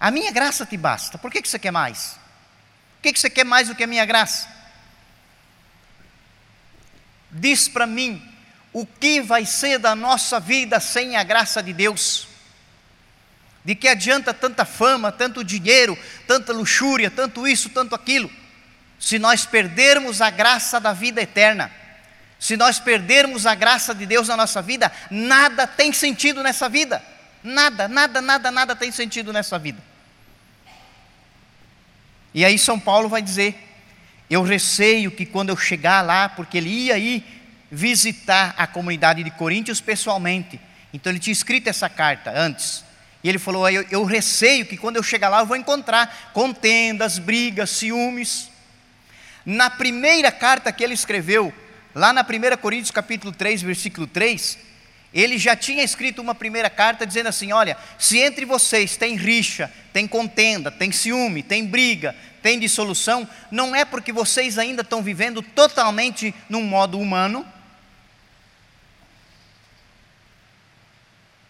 A minha graça te basta. Por que, que você quer mais? Por que, que você quer mais do que a minha graça? Diz para mim o que vai ser da nossa vida sem a graça de Deus? De que adianta tanta fama, tanto dinheiro, tanta luxúria, tanto isso, tanto aquilo, se nós perdermos a graça da vida eterna? Se nós perdermos a graça de Deus na nossa vida, nada tem sentido nessa vida. Nada, nada, nada, nada tem sentido nessa vida. E aí São Paulo vai dizer: Eu receio que quando eu chegar lá, porque ele ia ir visitar a comunidade de Coríntios pessoalmente. Então ele tinha escrito essa carta antes. E ele falou: eu, eu receio que quando eu chegar lá eu vou encontrar contendas, brigas, ciúmes. Na primeira carta que ele escreveu, lá na 1 Coríntios capítulo 3, versículo 3, ele já tinha escrito uma primeira carta dizendo assim: Olha, se entre vocês tem rixa, tem contenda, tem ciúme, tem briga, tem dissolução, não é porque vocês ainda estão vivendo totalmente num modo humano,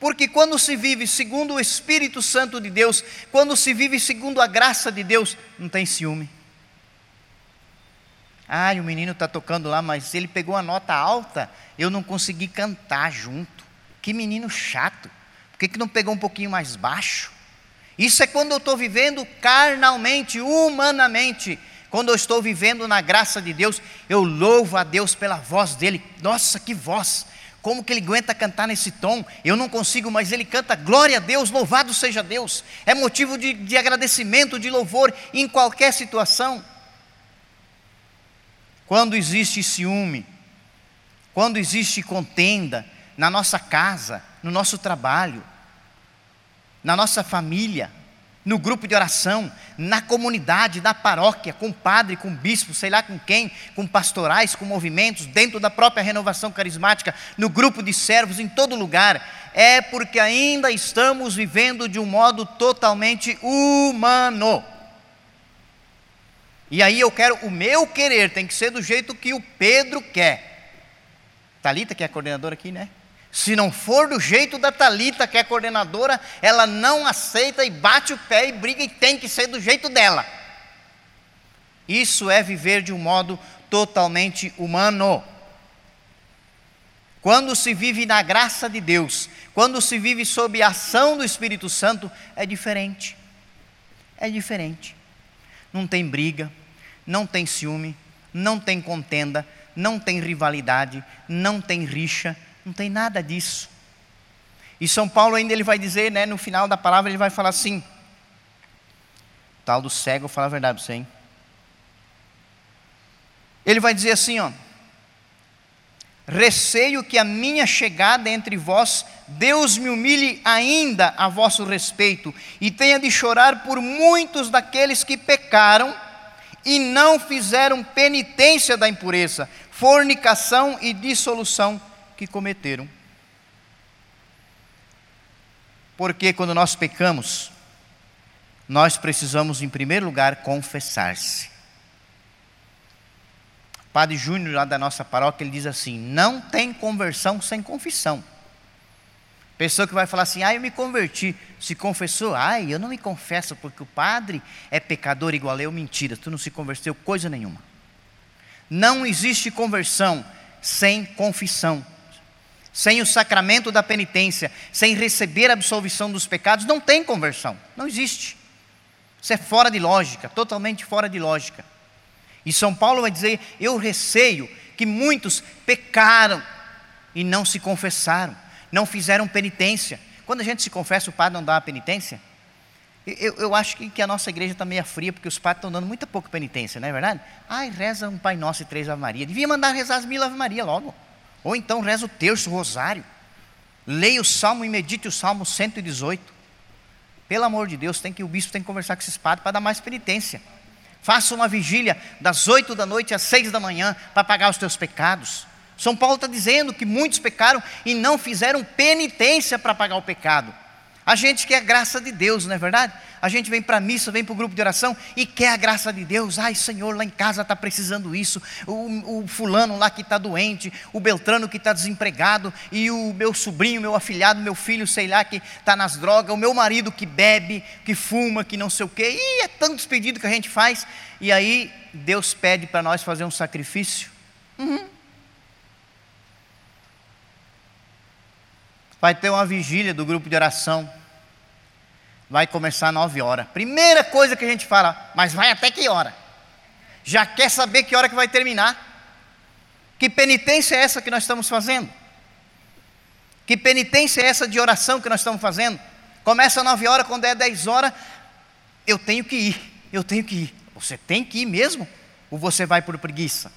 Porque quando se vive segundo o Espírito Santo de Deus, quando se vive segundo a graça de Deus, não tem ciúme. Ah, o menino está tocando lá, mas ele pegou a nota alta, eu não consegui cantar junto. Que menino chato. Por que, que não pegou um pouquinho mais baixo? Isso é quando eu estou vivendo carnalmente, humanamente. Quando eu estou vivendo na graça de Deus, eu louvo a Deus pela voz dele. Nossa, que voz! Como que ele aguenta cantar nesse tom? Eu não consigo, mas ele canta glória a Deus, louvado seja Deus. É motivo de, de agradecimento, de louvor em qualquer situação. Quando existe ciúme, quando existe contenda na nossa casa, no nosso trabalho, na nossa família, no grupo de oração, na comunidade, na paróquia, com padre, com bispo, sei lá com quem, com pastorais, com movimentos, dentro da própria renovação carismática, no grupo de servos, em todo lugar, é porque ainda estamos vivendo de um modo totalmente humano. E aí eu quero, o meu querer tem que ser do jeito que o Pedro quer. Talita que é a coordenadora aqui, né? Se não for do jeito da Talita, que é a coordenadora, ela não aceita e bate o pé e briga e tem que ser do jeito dela. Isso é viver de um modo totalmente humano. Quando se vive na graça de Deus, quando se vive sob a ação do Espírito Santo, é diferente. É diferente. Não tem briga, não tem ciúme, não tem contenda, não tem rivalidade, não tem rixa, não tem nada disso. E São Paulo ainda ele vai dizer, né, no final da palavra, ele vai falar assim: tal do cego, fala a verdade para você, hein? Ele vai dizer assim, ó: Receio que a minha chegada entre vós, Deus me humilhe ainda a vosso respeito, e tenha de chorar por muitos daqueles que pecaram e não fizeram penitência da impureza, fornicação e dissolução que cometeram. Porque quando nós pecamos, nós precisamos, em primeiro lugar, confessar-se. Padre Júnior, lá da nossa paróquia, ele diz assim: não tem conversão sem confissão. Pessoa que vai falar assim, ah, eu me converti, se confessou, ai, eu não me confesso porque o padre é pecador igual eu, mentira, tu não se converteu coisa nenhuma. Não existe conversão sem confissão sem o sacramento da penitência, sem receber a absolvição dos pecados, não tem conversão. Não existe. Isso é fora de lógica, totalmente fora de lógica. E São Paulo vai dizer: Eu receio que muitos pecaram e não se confessaram, não fizeram penitência. Quando a gente se confessa, o padre não dá a penitência? Eu, eu acho que, que, a nossa igreja está meio fria, porque os padres estão dando muita pouca penitência, não é verdade? Ai, reza um Pai Nosso e três Ave Maria. Devia mandar rezar as mil Ave Maria logo. Ou então reza o terço, o rosário. Leia o salmo e medite o salmo 118. Pelo amor de Deus, tem que, o bispo tem que conversar com esses padres para dar mais penitência. Faça uma vigília das oito da noite às seis da manhã para pagar os teus pecados. São Paulo está dizendo que muitos pecaram e não fizeram penitência para pagar o pecado. A gente quer a graça de Deus, não é verdade? A gente vem para a missa, vem para o grupo de oração e quer a graça de Deus. Ai, Senhor, lá em casa está precisando isso. O, o, fulano lá que está doente, o Beltrano que está desempregado, e o meu sobrinho, meu afilhado, meu filho, sei lá, que está nas drogas, o meu marido que bebe, que fuma, que não sei o quê. E é tantos pedidos que a gente faz. E aí Deus pede para nós fazer um sacrifício. Uhum. Vai ter uma vigília do grupo de oração vai começar nove horas. Primeira coisa que a gente fala, mas vai até que hora? Já quer saber que hora que vai terminar? Que penitência é essa que nós estamos fazendo? Que penitência é essa de oração que nós estamos fazendo? Começa nove horas, quando é dez horas, eu tenho que ir, eu tenho que ir. Você tem que ir mesmo? Ou você vai por preguiça?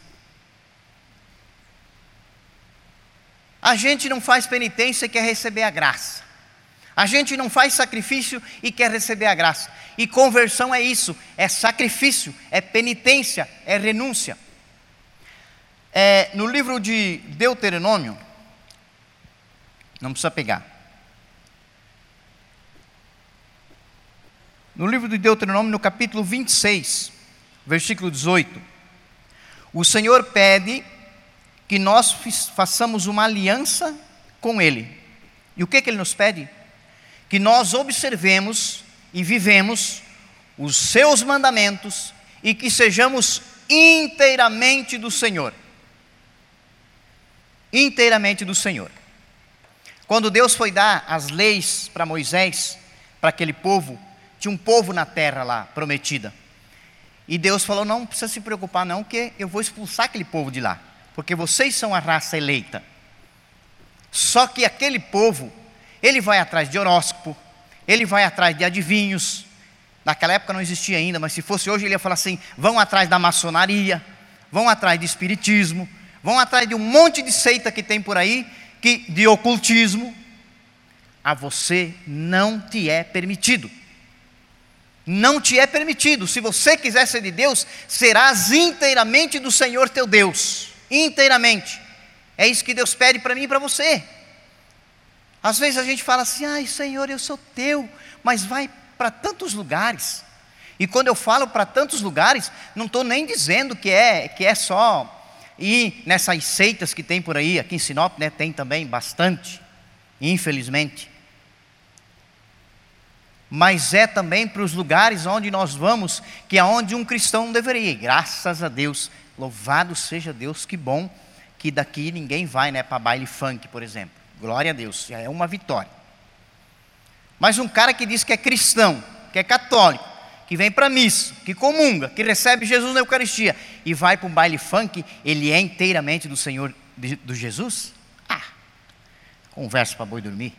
A gente não faz penitência e quer receber a graça. A gente não faz sacrifício e quer receber a graça. E conversão é isso: é sacrifício, é penitência, é renúncia. É, no livro de Deuteronômio, não precisa pegar. No livro de Deuteronômio, no capítulo 26, versículo 18, o Senhor pede que nós façamos uma aliança com Ele. E o que, que Ele nos pede? que nós observemos e vivemos os seus mandamentos e que sejamos inteiramente do Senhor. Inteiramente do Senhor. Quando Deus foi dar as leis para Moisés, para aquele povo, tinha um povo na terra lá, prometida. E Deus falou: não precisa se preocupar, não, que eu vou expulsar aquele povo de lá, porque vocês são a raça eleita. Só que aquele povo ele vai atrás de horóscopo, ele vai atrás de adivinhos. Naquela época não existia ainda, mas se fosse hoje ele ia falar assim: vão atrás da maçonaria, vão atrás de espiritismo, vão atrás de um monte de seita que tem por aí, que de ocultismo. A você não te é permitido. Não te é permitido. Se você quiser ser de Deus, serás inteiramente do Senhor teu Deus. Inteiramente. É isso que Deus pede para mim e para você. Às vezes a gente fala assim, ai Senhor, eu sou teu, mas vai para tantos lugares. E quando eu falo para tantos lugares, não estou nem dizendo que é, que é só ir nessas seitas que tem por aí, aqui em Sinop, né, tem também bastante, infelizmente. Mas é também para os lugares onde nós vamos, que é onde um cristão deveria ir. Graças a Deus, louvado seja Deus, que bom que daqui ninguém vai né, para baile funk, por exemplo. Glória a Deus, já é uma vitória. Mas um cara que diz que é cristão, que é católico, que vem para missa, que comunga, que recebe Jesus na Eucaristia e vai para um baile funk, ele é inteiramente do Senhor, do Jesus? Ah, conversa para boi dormir.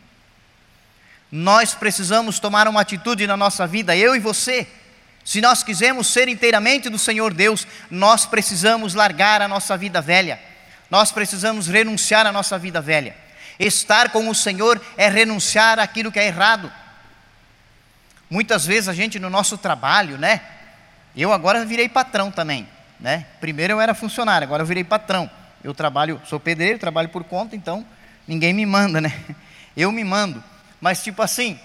Nós precisamos tomar uma atitude na nossa vida, eu e você. Se nós quisermos ser inteiramente do Senhor Deus, nós precisamos largar a nossa vida velha, nós precisamos renunciar à nossa vida velha. Estar com o Senhor é renunciar àquilo que é errado. Muitas vezes a gente no nosso trabalho, né? Eu agora virei patrão também, né? Primeiro eu era funcionário, agora eu virei patrão. Eu trabalho, sou pedreiro, trabalho por conta, então ninguém me manda, né? [LAUGHS] Eu me mando. Mas tipo assim,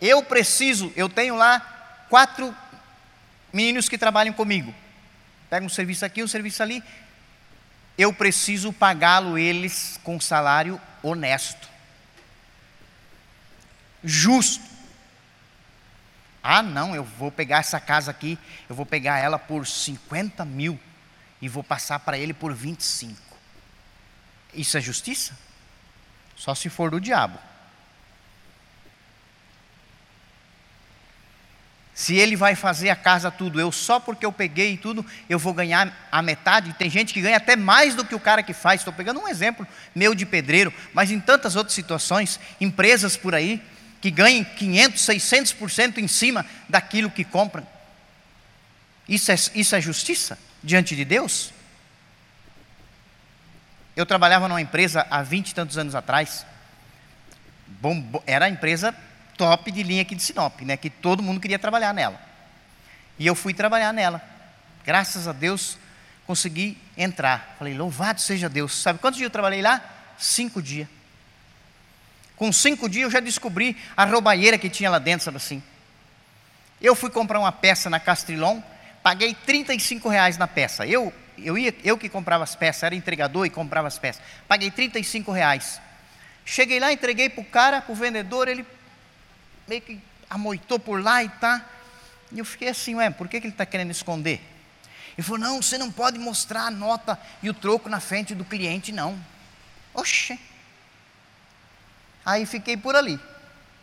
eu preciso, eu tenho lá quatro meninos que trabalham comigo. Pega um serviço aqui, um serviço ali. Eu preciso pagá-lo eles com salário honesto. Justo. Ah, não, eu vou pegar essa casa aqui, eu vou pegar ela por 50 mil e vou passar para ele por 25. Isso é justiça? Só se for do diabo. Se ele vai fazer a casa tudo, eu só porque eu peguei tudo, eu vou ganhar a metade. Tem gente que ganha até mais do que o cara que faz. Estou pegando um exemplo meu de pedreiro, mas em tantas outras situações, empresas por aí, que ganhem 500, 600% em cima daquilo que compram. Isso é, isso é justiça diante de Deus? Eu trabalhava numa empresa há 20 e tantos anos atrás. Bom, era a empresa top de linha aqui de Sinop, né, que todo mundo queria trabalhar nela. E eu fui trabalhar nela. Graças a Deus consegui entrar. Falei, louvado seja Deus. Sabe quantos dias eu trabalhei lá? Cinco dias. Com cinco dias eu já descobri a roubalheira que tinha lá dentro, sabe assim. Eu fui comprar uma peça na Castrilon, paguei 35 reais na peça. Eu, eu, ia, eu que comprava as peças, era entregador e comprava as peças. Paguei 35 reais. Cheguei lá, entreguei para o cara, para o vendedor, ele meio que amoitou por lá e tá. E eu fiquei assim, ué, por que, que ele está querendo esconder? Ele falou, não, você não pode mostrar a nota e o troco na frente do cliente, não. Oxe. Aí fiquei por ali,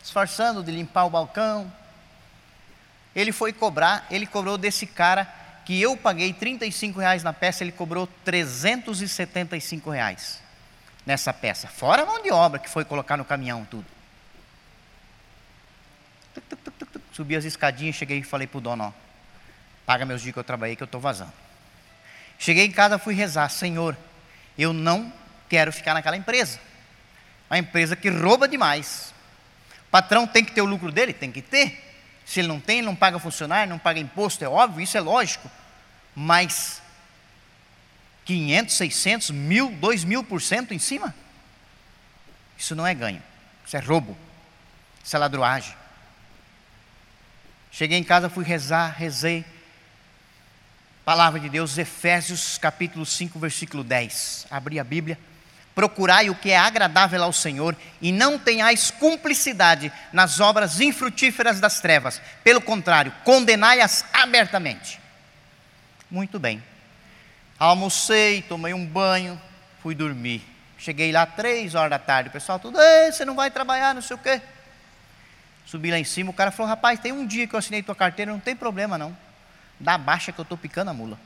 disfarçando de limpar o balcão. Ele foi cobrar, ele cobrou desse cara que eu paguei 35 reais na peça, ele cobrou 375 reais nessa peça. Fora a mão de obra que foi colocar no caminhão tudo. Subi as escadinhas, cheguei e falei para o dono, ó, paga meus dias que eu trabalhei que eu estou vazando. Cheguei em casa, fui rezar, Senhor, eu não quero ficar naquela empresa uma empresa que rouba demais. O patrão tem que ter o lucro dele? Tem que ter. Se ele não tem, ele não paga funcionário, não paga imposto, é óbvio, isso é lógico. Mas 500, 600, mil, 2 mil por cento em cima? Isso não é ganho, isso é roubo, isso é ladroagem. Cheguei em casa, fui rezar, rezei. Palavra de Deus, Efésios capítulo 5, versículo 10. Abri a Bíblia procurai o que é agradável ao Senhor e não tenhais cumplicidade nas obras infrutíferas das trevas. Pelo contrário, condenai-as abertamente. Muito bem. Almocei, tomei um banho, fui dormir. Cheguei lá três horas da tarde, o pessoal tudo, você não vai trabalhar, não sei o quê. Subi lá em cima, o cara falou, rapaz, tem um dia que eu assinei tua carteira, não tem problema não. Dá baixa que eu estou picando a mula.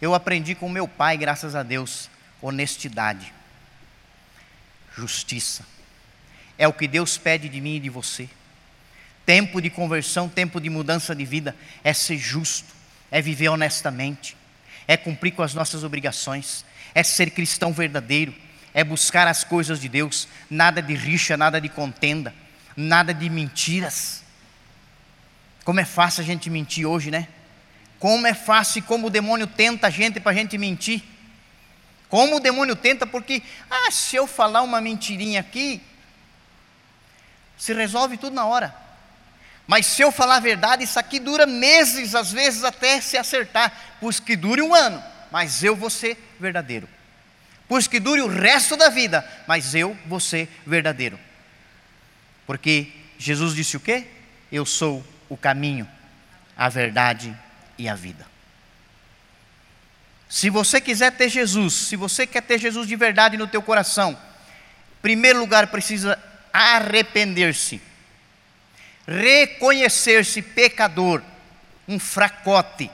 Eu aprendi com meu pai, graças a Deus, honestidade, justiça. É o que Deus pede de mim e de você. Tempo de conversão, tempo de mudança de vida é ser justo, é viver honestamente, é cumprir com as nossas obrigações, é ser cristão verdadeiro, é buscar as coisas de Deus, nada de rixa, nada de contenda, nada de mentiras. Como é fácil a gente mentir hoje, né? Como é fácil e como o demônio tenta a gente para a gente mentir. Como o demônio tenta, porque, ah, se eu falar uma mentirinha aqui, se resolve tudo na hora. Mas se eu falar a verdade, isso aqui dura meses, às vezes até se acertar, pois que dure um ano. mas eu vou ser verdadeiro. Pois que dure o resto da vida, mas eu vou ser verdadeiro. Porque Jesus disse o quê? Eu sou o caminho, a verdade e a vida. Se você quiser ter Jesus, se você quer ter Jesus de verdade no teu coração, em primeiro lugar precisa arrepender-se, reconhecer-se pecador, um fracote,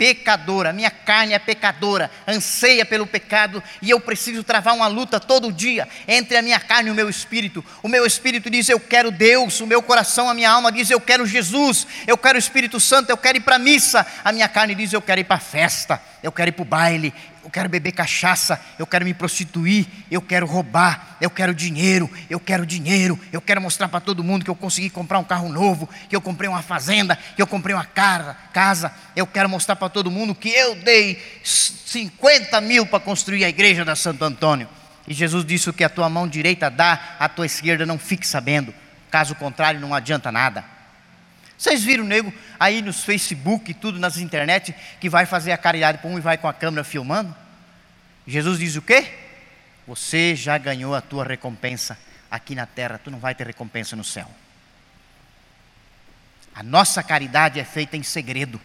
pecadora, minha carne é pecadora, anseia pelo pecado e eu preciso travar uma luta todo dia entre a minha carne e o meu espírito. O meu espírito diz eu quero Deus, o meu coração, a minha alma diz eu quero Jesus, eu quero o Espírito Santo, eu quero ir para a missa. A minha carne diz eu quero ir para a festa, eu quero ir para o baile, eu quero beber cachaça, eu quero me prostituir, eu quero roubar, eu quero dinheiro, eu quero dinheiro, eu quero mostrar para todo mundo que eu consegui comprar um carro novo, que eu comprei uma fazenda, que eu comprei uma casa, eu quero mostrar para todo mundo que eu dei 50 mil para construir a igreja da Santo Antônio. E Jesus disse: o que a tua mão direita dá, a tua esquerda não fique sabendo, caso contrário, não adianta nada. Vocês viram o nego aí nos Facebook, tudo nas internet, que vai fazer a caridade para um e vai com a câmera filmando? Jesus diz o quê? Você já ganhou a tua recompensa aqui na terra, tu não vai ter recompensa no céu. A nossa caridade é feita em segredo.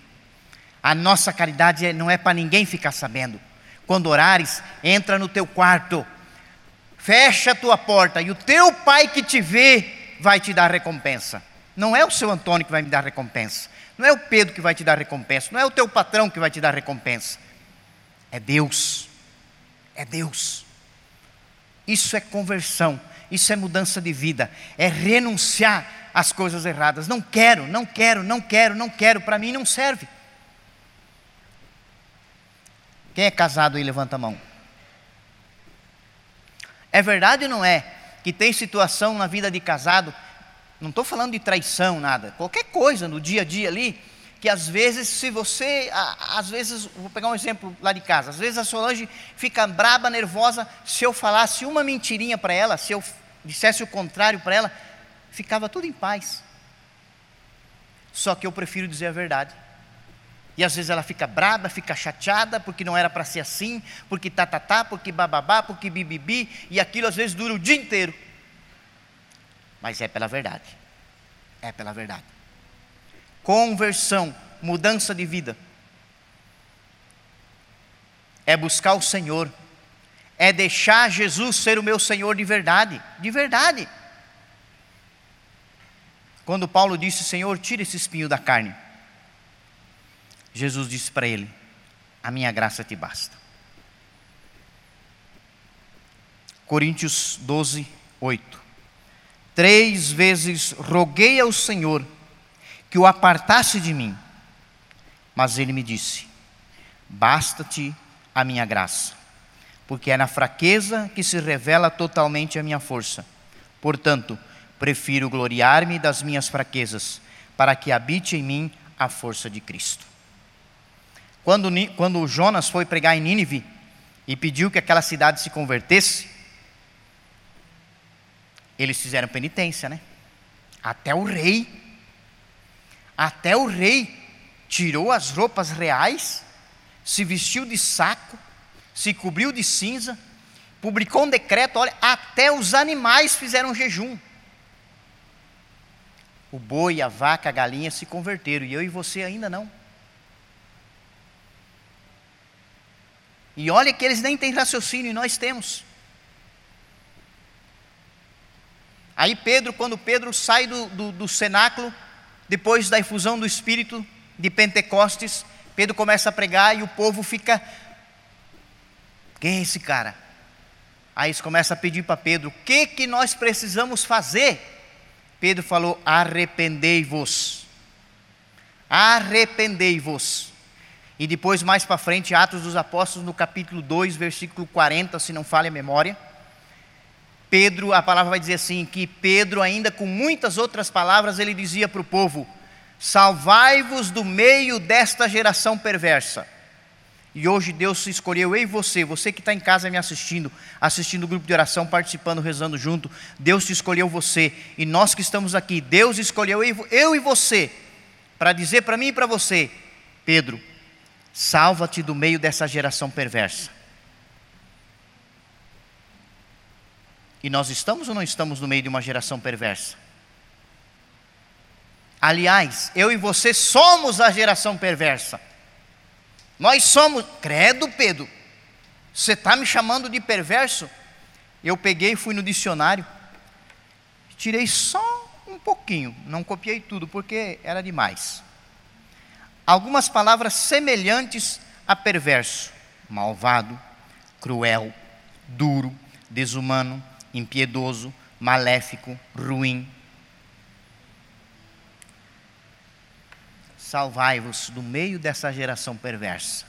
A nossa caridade é, não é para ninguém ficar sabendo. Quando orares, entra no teu quarto, fecha a tua porta e o teu pai que te vê vai te dar recompensa. Não é o seu Antônio que vai me dar recompensa. Não é o Pedro que vai te dar recompensa. Não é o teu patrão que vai te dar recompensa. É Deus. É Deus. Isso é conversão. Isso é mudança de vida. É renunciar às coisas erradas. Não quero, não quero, não quero, não quero. Para mim não serve. Quem é casado aí, levanta a mão. É verdade ou não é que tem situação na vida de casado não estou falando de traição, nada. Qualquer coisa no dia a dia ali, que às vezes, se você. Às vezes, vou pegar um exemplo lá de casa. Às vezes a Solange fica braba, nervosa. Se eu falasse uma mentirinha para ela, se eu dissesse o contrário para ela, ficava tudo em paz. Só que eu prefiro dizer a verdade. E às vezes ela fica braba, fica chateada, porque não era para ser assim, porque tá, tá, tá, porque bababá, porque bibibi, e aquilo às vezes dura o dia inteiro mas é pela verdade. É pela verdade. Conversão, mudança de vida. É buscar o Senhor. É deixar Jesus ser o meu Senhor de verdade. De verdade. Quando Paulo disse: Senhor, tira esse espinho da carne. Jesus disse para ele: A minha graça te basta. Coríntios 12, 8. Três vezes roguei ao Senhor que o apartasse de mim, mas ele me disse: Basta-te a minha graça, porque é na fraqueza que se revela totalmente a minha força. Portanto, prefiro gloriar-me das minhas fraquezas, para que habite em mim a força de Cristo. Quando, quando Jonas foi pregar em Nínive e pediu que aquela cidade se convertesse, eles fizeram penitência, né? Até o rei, até o rei tirou as roupas reais, se vestiu de saco, se cobriu de cinza, publicou um decreto, olha, até os animais fizeram jejum. O boi, a vaca, a galinha se converteram, e eu e você ainda não. E olha que eles nem têm raciocínio, e nós temos. Aí Pedro, quando Pedro sai do, do, do cenáculo, depois da infusão do Espírito de Pentecostes, Pedro começa a pregar e o povo fica. Quem é esse cara? Aí eles começam a pedir para Pedro: o que, que nós precisamos fazer? Pedro falou: arrependei-vos. Arrependei-vos. E depois, mais para frente, Atos dos Apóstolos, no capítulo 2, versículo 40, se não falha a memória Pedro, a palavra vai dizer assim: que Pedro, ainda com muitas outras palavras, ele dizia para o povo: Salvai-vos do meio desta geração perversa. E hoje Deus escolheu eu e você, você que está em casa me assistindo, assistindo o grupo de oração, participando, rezando junto. Deus te escolheu você. E nós que estamos aqui, Deus escolheu eu e você para dizer para mim e para você: Pedro, Salva-te do meio dessa geração perversa. E nós estamos ou não estamos no meio de uma geração perversa? Aliás, eu e você somos a geração perversa. Nós somos. Credo, Pedro. Você está me chamando de perverso? Eu peguei e fui no dicionário. Tirei só um pouquinho. Não copiei tudo, porque era demais. Algumas palavras semelhantes a perverso: malvado, cruel, duro, desumano, impiedoso, maléfico, ruim. Salvai-vos do meio dessa geração perversa.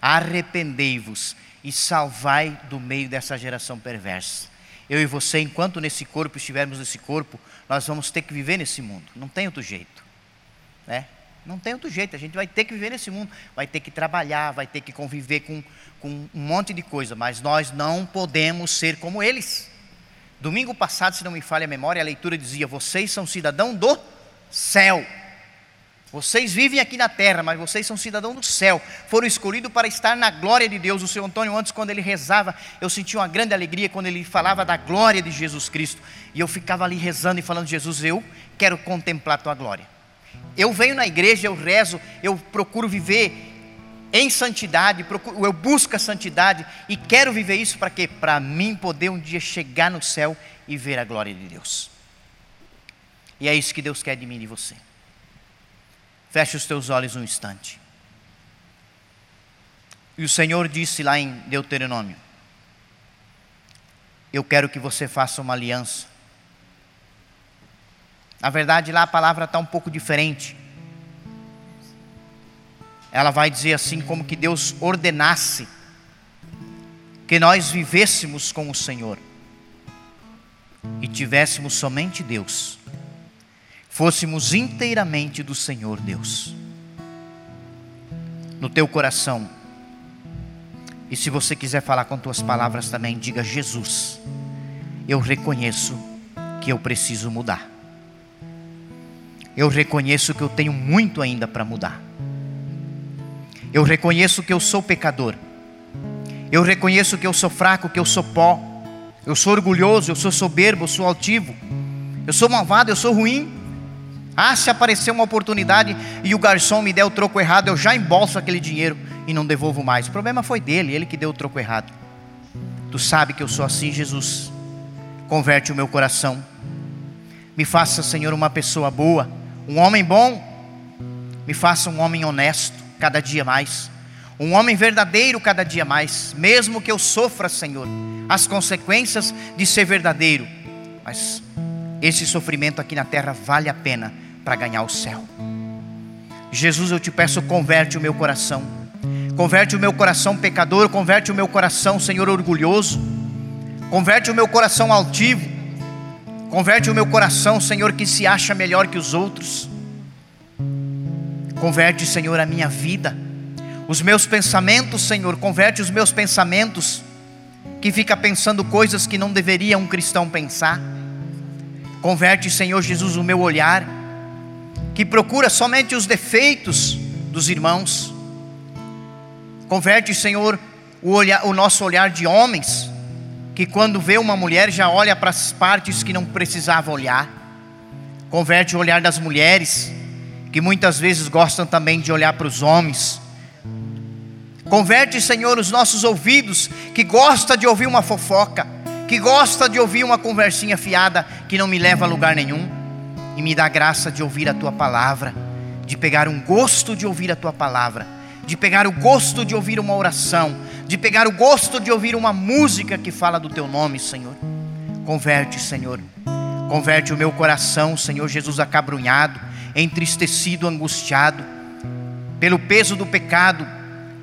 Arrependei-vos e salvai do meio dessa geração perversa. Eu e você, enquanto nesse corpo estivermos nesse corpo, nós vamos ter que viver nesse mundo. Não tem outro jeito. Né? Não tem outro jeito, a gente vai ter que viver nesse mundo, vai ter que trabalhar, vai ter que conviver com, com um monte de coisa, mas nós não podemos ser como eles. Domingo passado, se não me falha a memória, a leitura dizia: Vocês são cidadão do céu. Vocês vivem aqui na terra, mas vocês são cidadão do céu. Foram escolhidos para estar na glória de Deus. O seu Antônio, antes, quando ele rezava, eu sentia uma grande alegria quando ele falava da glória de Jesus Cristo. E eu ficava ali rezando e falando: Jesus, eu quero contemplar a tua glória. Eu venho na igreja, eu rezo, eu procuro viver em santidade, procuro, eu busco a santidade e quero viver isso para quê? Para mim poder um dia chegar no céu e ver a glória de Deus. E é isso que Deus quer de mim e de você. Feche os teus olhos um instante. E o Senhor disse lá em Deuteronômio: Eu quero que você faça uma aliança. Na verdade, lá a palavra está um pouco diferente. Ela vai dizer assim: como que Deus ordenasse que nós vivêssemos com o Senhor e tivéssemos somente Deus fôssemos inteiramente do Senhor Deus. No teu coração. E se você quiser falar com tuas palavras também, diga: Jesus, eu reconheço que eu preciso mudar. Eu reconheço que eu tenho muito ainda para mudar. Eu reconheço que eu sou pecador. Eu reconheço que eu sou fraco, que eu sou pó. Eu sou orgulhoso, eu sou soberbo, eu sou altivo. Eu sou malvado, eu sou ruim. Ah, se aparecer uma oportunidade e o garçom me der o troco errado, eu já embolso aquele dinheiro e não devolvo mais. O problema foi dele, ele que deu o troco errado. Tu sabe que eu sou assim, Jesus. Converte o meu coração. Me faça, Senhor, uma pessoa boa, um homem bom. Me faça um homem honesto cada dia mais. Um homem verdadeiro cada dia mais, mesmo que eu sofra, Senhor, as consequências de ser verdadeiro. Mas esse sofrimento aqui na terra vale a pena para ganhar o céu. Jesus, eu te peço, converte o meu coração. Converte o meu coração pecador, converte o meu coração, Senhor, orgulhoso. Converte o meu coração altivo. Converte o meu coração, Senhor, que se acha melhor que os outros. Converte, Senhor, a minha vida. Os meus pensamentos, Senhor, converte os meus pensamentos que fica pensando coisas que não deveria um cristão pensar. Converte, Senhor Jesus, o meu olhar que procura somente os defeitos dos irmãos. Converte, Senhor, o, olhar, o nosso olhar de homens, que quando vê uma mulher já olha para as partes que não precisava olhar. Converte o olhar das mulheres, que muitas vezes gostam também de olhar para os homens. Converte, Senhor, os nossos ouvidos, que gosta de ouvir uma fofoca, que gosta de ouvir uma conversinha fiada que não me leva a lugar nenhum e me dá graça de ouvir a tua palavra, de pegar um gosto de ouvir a tua palavra, de pegar o gosto de ouvir uma oração, de pegar o gosto de ouvir uma música que fala do teu nome, Senhor. Converte, Senhor. Converte o meu coração, Senhor Jesus, acabrunhado, entristecido, angustiado, pelo peso do pecado,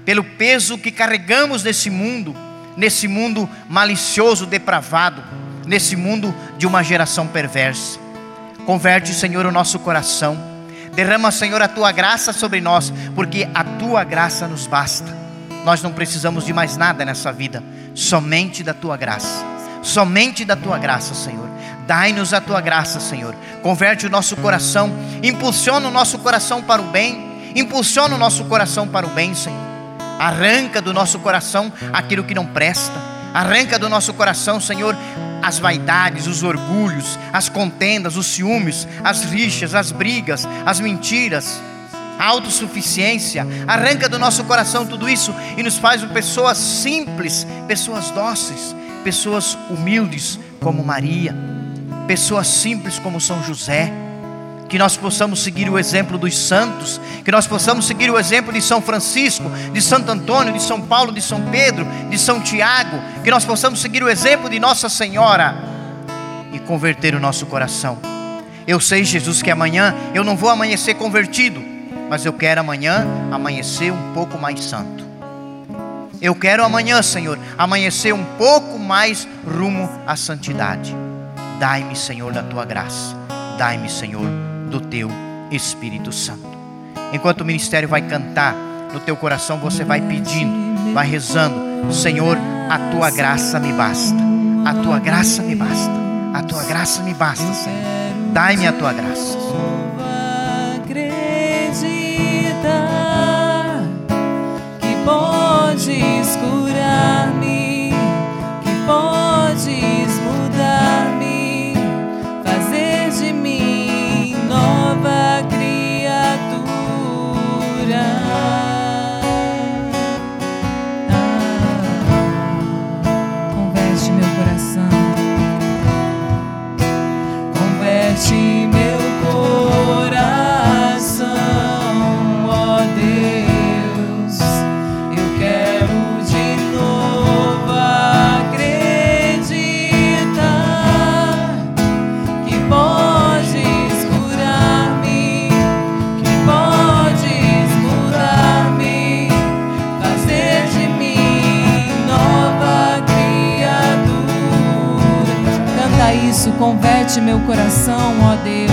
pelo peso que carregamos nesse mundo, nesse mundo malicioso, depravado, nesse mundo de uma geração perversa. Converte, Senhor, o nosso coração. Derrama, Senhor, a tua graça sobre nós, porque a tua graça nos basta. Nós não precisamos de mais nada nessa vida, somente da tua graça. Somente da tua graça, Senhor. Dai-nos a tua graça, Senhor. Converte o nosso coração, impulsiona o nosso coração para o bem, impulsiona o nosso coração para o bem, Senhor. Arranca do nosso coração aquilo que não presta. Arranca do nosso coração, Senhor, as vaidades, os orgulhos, as contendas, os ciúmes, as rixas, as brigas, as mentiras, a autossuficiência. Arranca do nosso coração tudo isso e nos faz pessoas simples, pessoas dóceis, pessoas humildes como Maria, pessoas simples como São José que nós possamos seguir o exemplo dos santos, que nós possamos seguir o exemplo de São Francisco, de Santo Antônio, de São Paulo, de São Pedro, de São Tiago, que nós possamos seguir o exemplo de Nossa Senhora e converter o nosso coração. Eu sei, Jesus, que amanhã eu não vou amanhecer convertido, mas eu quero amanhã amanhecer um pouco mais santo. Eu quero amanhã, Senhor, amanhecer um pouco mais rumo à santidade. Dai-me, Senhor, da tua graça. Dai-me, Senhor, do teu Espírito Santo. Enquanto o ministério vai cantar, no teu coração você vai pedindo, vai rezando: Senhor, a tua graça me basta. A tua graça me basta. A tua graça me basta, Senhor. Dai-me a tua graça. Acreditar que podes curar-me, converte meu coração, ó Deus.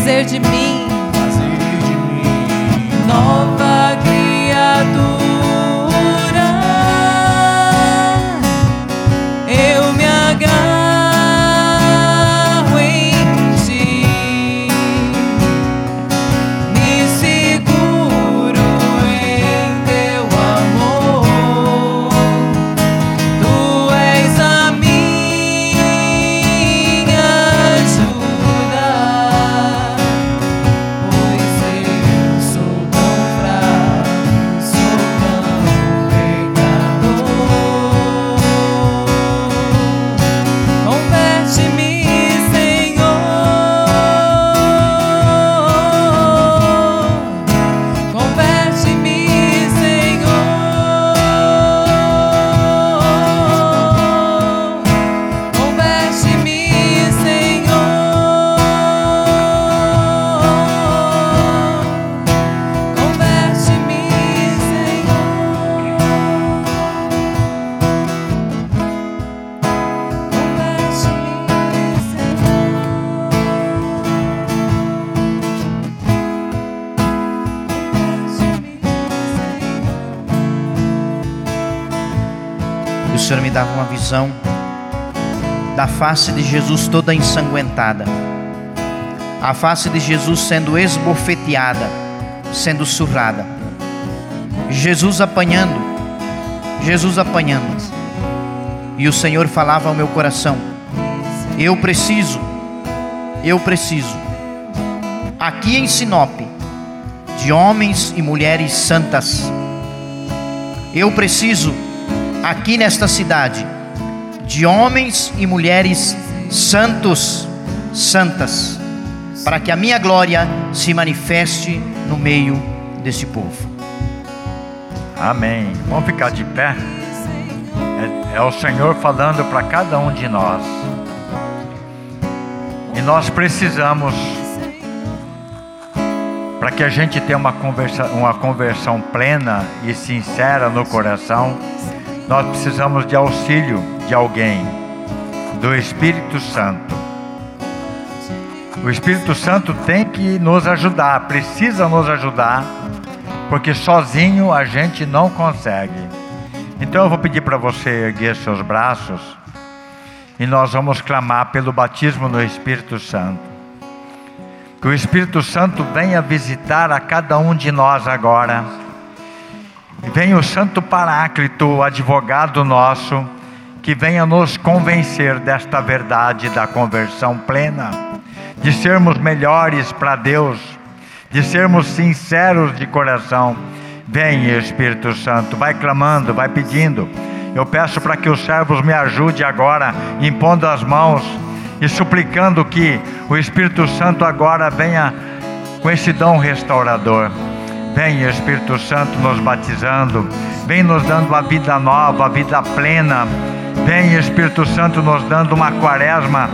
Fazer de mim me dava uma visão da face de Jesus toda ensanguentada, a face de Jesus sendo esbofeteada, sendo surrada, Jesus apanhando, Jesus apanhando, e o Senhor falava ao meu coração: Eu preciso, eu preciso, aqui em Sinop, de homens e mulheres santas, eu preciso aqui nesta cidade de homens e mulheres santos, santas, para que a minha glória se manifeste no meio desse povo. Amém. Vamos ficar de pé. É, é o Senhor falando para cada um de nós. E nós precisamos, para que a gente tenha uma, conversa, uma conversão plena e sincera no coração, nós precisamos de auxílio de alguém, do Espírito Santo. O Espírito Santo tem que nos ajudar, precisa nos ajudar, porque sozinho a gente não consegue. Então eu vou pedir para você erguer seus braços e nós vamos clamar pelo batismo no Espírito Santo. Que o Espírito Santo venha visitar a cada um de nós agora Venha o Santo Paráclito, o advogado nosso, que venha nos convencer desta verdade da conversão plena, de sermos melhores para Deus, de sermos sinceros de coração. Vem, Espírito Santo, vai clamando, vai pedindo. Eu peço para que os servos me ajudem agora, impondo as mãos e suplicando que o Espírito Santo agora venha com esse dom restaurador. Vem Espírito Santo nos batizando, vem nos dando a vida nova, a vida plena. Vem Espírito Santo nos dando uma quaresma,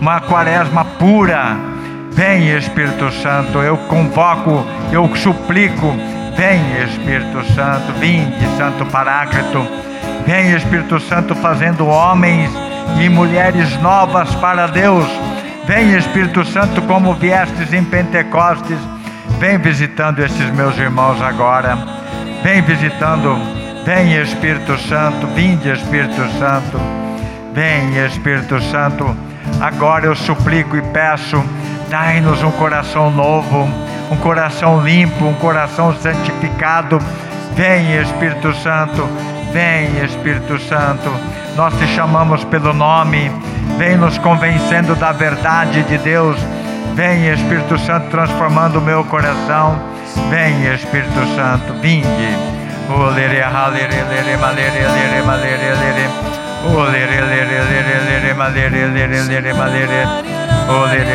uma quaresma pura. Vem Espírito Santo, eu convoco, eu suplico. Vem Espírito Santo, vinde Santo Paráclito. Vem Espírito Santo fazendo homens e mulheres novas para Deus. Vem Espírito Santo como viestes em Pentecostes Vem visitando esses meus irmãos agora. Vem visitando. Vem Espírito Santo. Vinde Espírito Santo. Vem Espírito Santo. Agora eu suplico e peço. Dai-nos um coração novo, um coração limpo, um coração santificado. Vem Espírito Santo. Vem Espírito Santo. Nós te chamamos pelo nome. Vem nos convencendo da verdade de Deus Vem Espírito Santo transformando o meu coração. Vem Espírito Santo, vinde.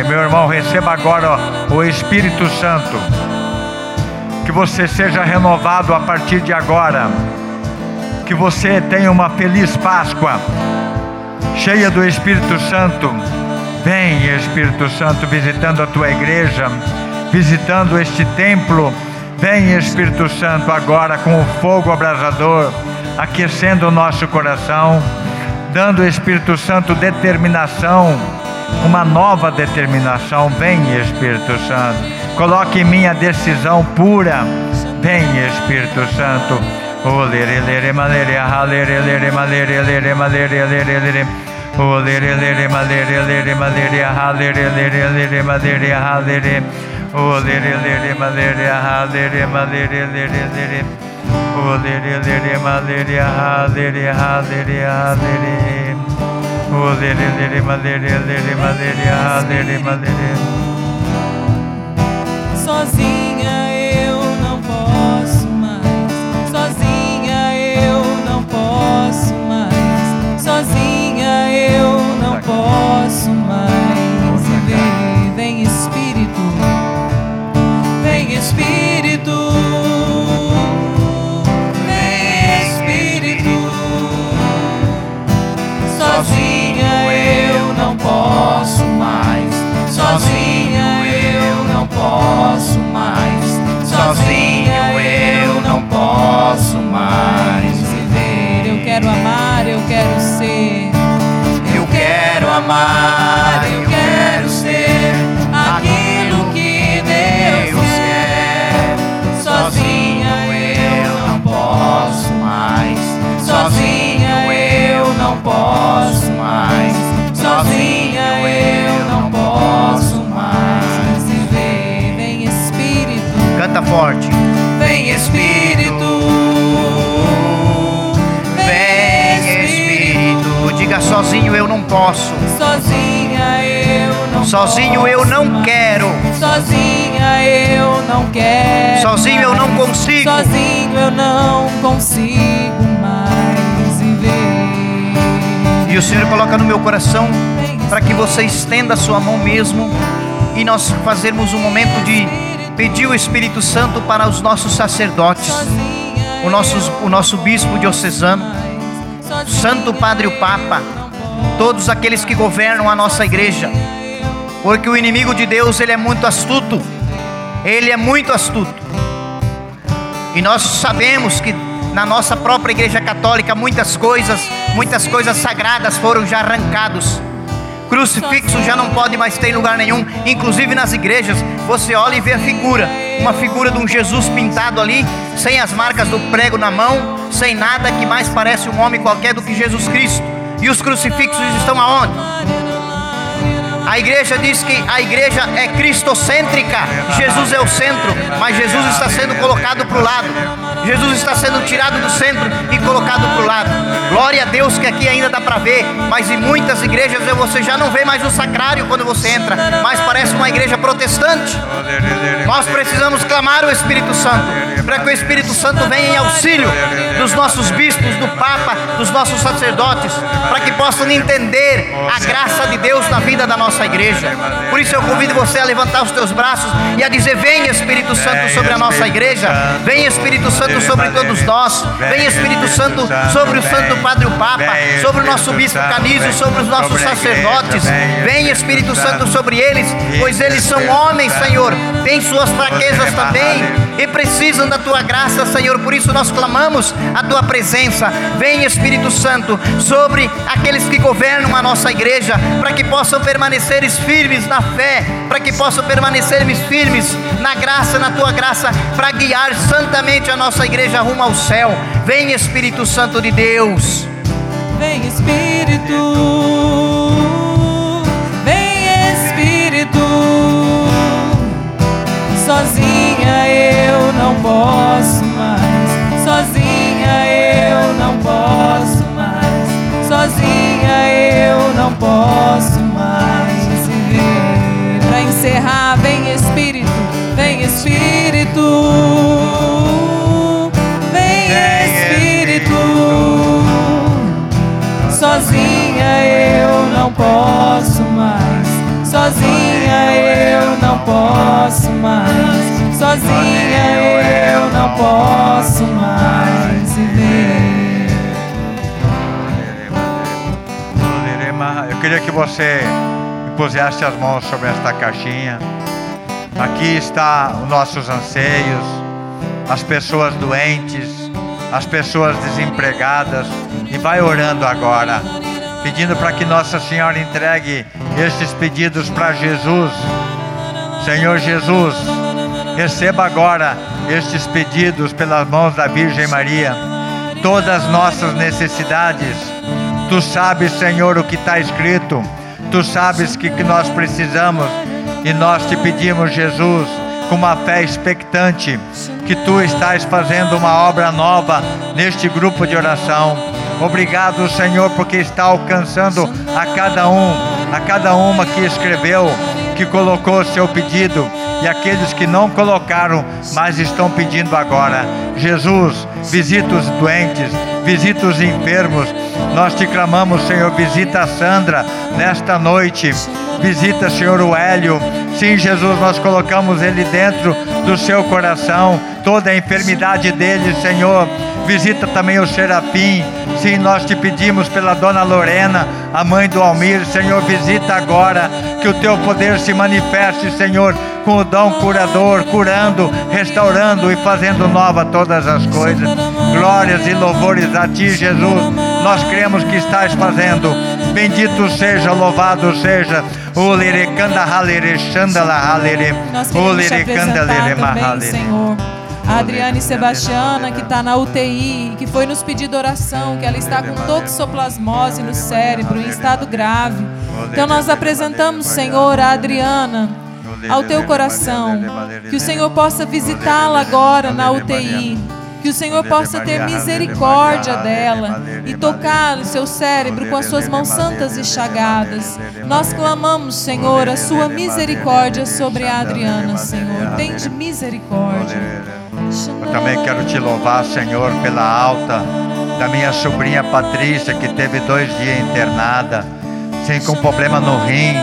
Meu irmão, receba agora o Espírito Santo. Que você seja renovado a partir de agora. Que você tenha uma feliz Páscoa, cheia do Espírito Santo Vem, Espírito Santo, visitando a tua igreja, visitando este templo. Vem, Espírito Santo, agora com o fogo abrasador, aquecendo o nosso coração, dando, Espírito Santo, determinação, uma nova determinação. Vem, Espírito Santo, coloque em mim a decisão pura. Vem, Espírito Santo. Oh, lere, lere, malere, lere, lere, malere, lere, malere, lere, lere. Oh, lere, lere, malere, lere, malere, aha, lere, lere, lere, malere, aha, lere. Oh, lere, lere, malere, aha, lere, malere, lere, lere. Oh, lere, lere, malere, aha, lere, aha, lere, aha, lere. Oh, lere, lere, malere, lere, malere, aha, lere, malere. Sozinha posso mais, sozinha eu não posso mais, sozinho eu não posso mais viver. Eu quero amar, eu quero ser. Amar, eu quero ser aquilo que Deus quer. Sozinha eu não posso mais, sozinha eu não posso mais, sozinha Espírito, canta forte. Vem Espírito. diga sozinho eu não posso. Sozinha eu não Sozinho eu não quero. Sozinha eu não quero. Sozinho eu não consigo. Sozinho eu não consigo mais viver. E o Senhor coloca no meu coração para que você estenda a sua mão mesmo e nós fazermos um momento de pedir o Espírito Santo para os nossos sacerdotes, o nosso, o nosso bispo diocesano Santo Padre o Papa, todos aqueles que governam a nossa igreja, porque o inimigo de Deus ele é muito astuto, ele é muito astuto, e nós sabemos que na nossa própria igreja católica, muitas coisas, muitas coisas sagradas foram já arrancados. Crucifixo já não pode mais ter lugar nenhum, inclusive nas igrejas. Você olha e vê a figura, uma figura de um Jesus pintado ali, sem as marcas do prego na mão, sem nada que mais parece um homem qualquer do que Jesus Cristo. E os crucifixos estão aonde? A igreja diz que a igreja é cristocêntrica, Jesus é o centro, mas Jesus está sendo colocado para o lado. Jesus está sendo tirado do centro e colocado para o lado. Glória a Deus que aqui ainda dá para ver, mas em muitas igrejas você já não vê mais o sacrário quando você entra, mas parece uma igreja protestante. Nós precisamos clamar o Espírito Santo, para que o Espírito Santo venha em auxílio dos nossos bispos, do Papa, dos nossos sacerdotes, para que possam entender a graça de Deus na vida da nossa igreja. Por isso eu convido você a levantar os teus braços e a dizer: Venha Espírito Santo sobre a nossa igreja, venha Espírito Santo sobre todos nós, venha Espírito Santo sobre o Santo Padre o Papa, sobre o nosso bispo Canísio, sobre os nossos sacerdotes, venha Espírito Santo. Sobre eles, pois eles são homens, Senhor, têm suas fraquezas também e precisam da tua graça, Senhor. Por isso nós clamamos a tua presença. Venha Espírito Santo sobre aqueles que governam a nossa igreja, para que possam permanecer firmes na fé, para que possam permanecer firmes na graça, na tua graça, para guiar santamente a nossa igreja rumo ao céu. Vem Espírito Santo de Deus. Vem Espírito. Vem Espírito. Sozinha eu não posso mais. Sozinha eu não posso mais. Sozinha eu não posso mais. Para encerrar, vem Espírito, vem Espírito. Sozinha eu não posso mais. Sozinha eu não posso mais viver. Eu queria que você pusesse as mãos sobre esta caixinha. Aqui está os nossos anseios, as pessoas doentes, as pessoas desempregadas. E vai orando agora, pedindo para que Nossa Senhora entregue estes pedidos para Jesus. Senhor Jesus, receba agora estes pedidos pelas mãos da Virgem Maria, todas as nossas necessidades. Tu sabes, Senhor, o que está escrito. Tu sabes que, que nós precisamos e nós te pedimos, Jesus, com uma fé expectante, que tu estás fazendo uma obra nova neste grupo de oração. Obrigado, Senhor, porque está alcançando a cada um, a cada uma que escreveu, que colocou seu pedido e aqueles que não colocaram, mas estão pedindo agora. Jesus, visita os doentes, visita os enfermos. Nós te clamamos, Senhor, visita a Sandra nesta noite. Visita, Senhor, o Hélio. Sim, Jesus, nós colocamos ele dentro do seu coração. Toda a enfermidade dele, Senhor. Visita também o Serafim. Sim, nós te pedimos pela dona Lorena, a mãe do Almir. Senhor, visita agora. Que o teu poder se manifeste, Senhor, com o dom curador, curando, restaurando e fazendo nova todas as coisas. Glórias e louvores a ti, Jesus. Nós cremos que estás fazendo. Bendito seja, louvado seja. O lirecanda halere chandala halere. Nós O queremos te lirecanda apresentar lere também, mahalere. Senhor. A Adriane Sebastiana, que está na UTI, que foi nos pedir oração, que ela está com toxoplasmose no cérebro, em estado grave. Então nós apresentamos, Senhor, a Adriana ao teu coração. Que o Senhor possa visitá-la agora na UTI. Que o Senhor possa ter misericórdia dela e tocar o seu cérebro com as suas mãos santas e chagadas. Nós clamamos, Senhor, a sua misericórdia sobre a Adriana, Senhor. Tende misericórdia. Eu também quero te louvar, Senhor, pela alta da minha sobrinha Patrícia, que teve dois dias internada, sem com problema no rim,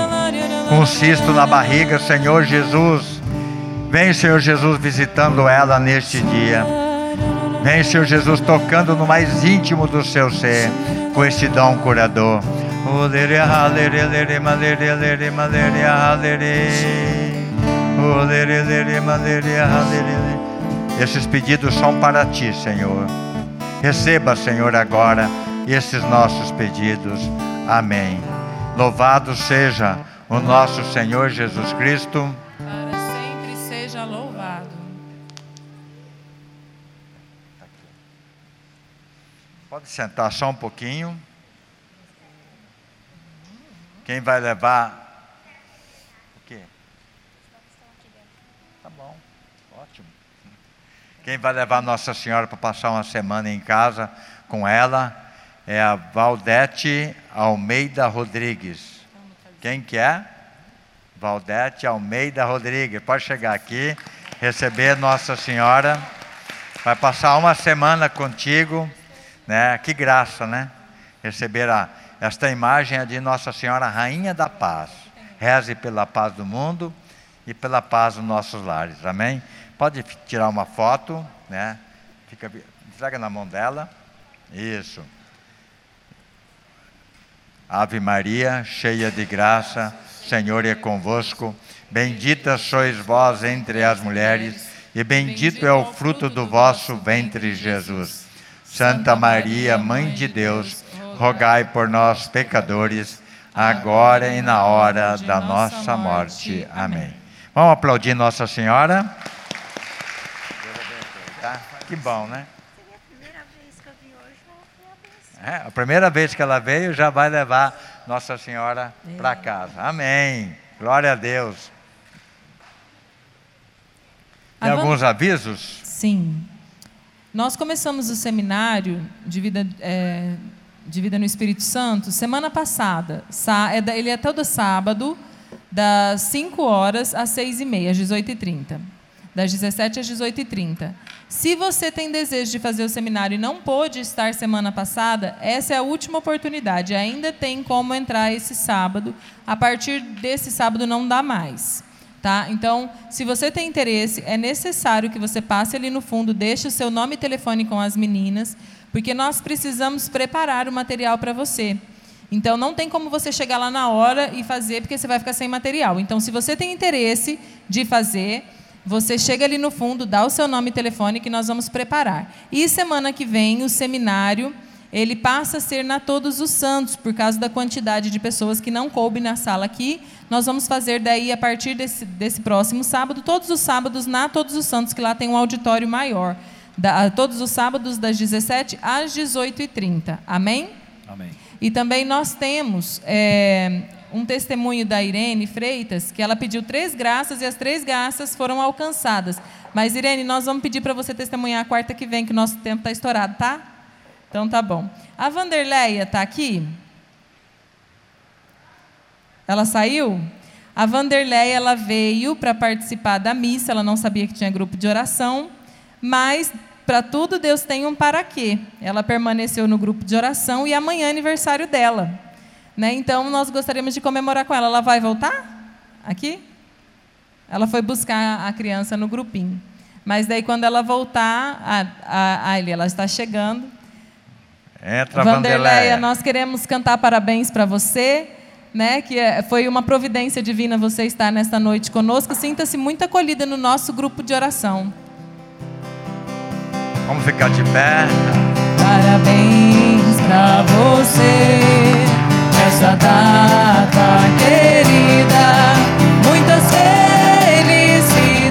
com cisto na barriga, Senhor Jesus. Vem, Senhor Jesus, visitando ela neste dia. Vem, Senhor Jesus, tocando no mais íntimo do seu ser, com este dom curador. Olere, Esses pedidos são para ti, Senhor. Receba, Senhor, agora esses nossos pedidos. Amém. Louvado seja o nosso Senhor Jesus Cristo. Para sempre seja louvado. Pode sentar só um pouquinho. Quem vai levar? O quê? Tá bom, ótimo. Quem vai levar Nossa Senhora para passar uma semana em casa com ela é a Valdete Almeida Rodrigues. Quem que é? Valdete Almeida Rodrigues. Pode chegar aqui, receber Nossa Senhora. Vai passar uma semana contigo, né? Que graça, né? Receber a, esta imagem é de Nossa Senhora Rainha da Paz. Reze pela paz do mundo e pela paz dos nossos lares. Amém? Pode tirar uma foto, né? Fica, entrega na mão dela. Isso. Ave Maria, cheia de graça, Senhor é convosco. Bendita sois vós entre as mulheres, e bendito é o fruto do vosso ventre, Jesus. Santa Maria, Mãe de Deus, rogai por nós, pecadores, agora e na hora da nossa morte. Amém. Vamos aplaudir Nossa Senhora. Que bom, né? É, a primeira vez que ela veio, já vai levar Nossa Senhora para casa. Amém. Glória a Deus. Tem Avan- alguns avisos? Sim. Nós começamos o seminário de vida, é, de vida no Espírito Santo semana passada. É da- Ele é todo sábado, das 5 horas às 6 e meia, às 18h30. Das 17 às 18h30. Se você tem desejo de fazer o seminário e não pôde estar semana passada, essa é a última oportunidade. Ainda tem como entrar esse sábado. A partir desse sábado não dá mais. Tá? Então, se você tem interesse, é necessário que você passe ali no fundo, deixe o seu nome e telefone com as meninas, porque nós precisamos preparar o material para você. Então, não tem como você chegar lá na hora e fazer, porque você vai ficar sem material. Então, se você tem interesse de fazer, você chega ali no fundo, dá o seu nome e telefone que nós vamos preparar. E semana que vem, o seminário, ele passa a ser na Todos os Santos, por causa da quantidade de pessoas que não coube na sala aqui. Nós vamos fazer daí, a partir desse, desse próximo sábado, todos os sábados na Todos os Santos, que lá tem um auditório maior. Da- todos os sábados, das 17 às 18h30. Amém? Amém. E também nós temos é, um testemunho da Irene Freitas, que ela pediu três graças e as três graças foram alcançadas. Mas, Irene, nós vamos pedir para você testemunhar a quarta que vem, que o nosso tempo está estourado, tá? Então tá bom. A Vanderleia está aqui? Ela saiu? A Vanderleia ela veio para participar da missa, ela não sabia que tinha grupo de oração, mas para tudo Deus tem um para quê. Ela permaneceu no grupo de oração e amanhã é aniversário dela. Né? Então nós gostaríamos de comemorar com ela. Ela vai voltar? Aqui? Ela foi buscar a criança no grupinho. Mas daí quando ela voltar, a, a, a, ela está chegando. Entra, Vanderleia, Vanderleia. nós queremos cantar parabéns para você, né? Que é- foi uma providência divina você estar nesta noite conosco. Sinta-se muito acolhida no nosso grupo de oração. Vamos ficar de pé. Parabéns pra você nessa data querida. Muitas felicidades,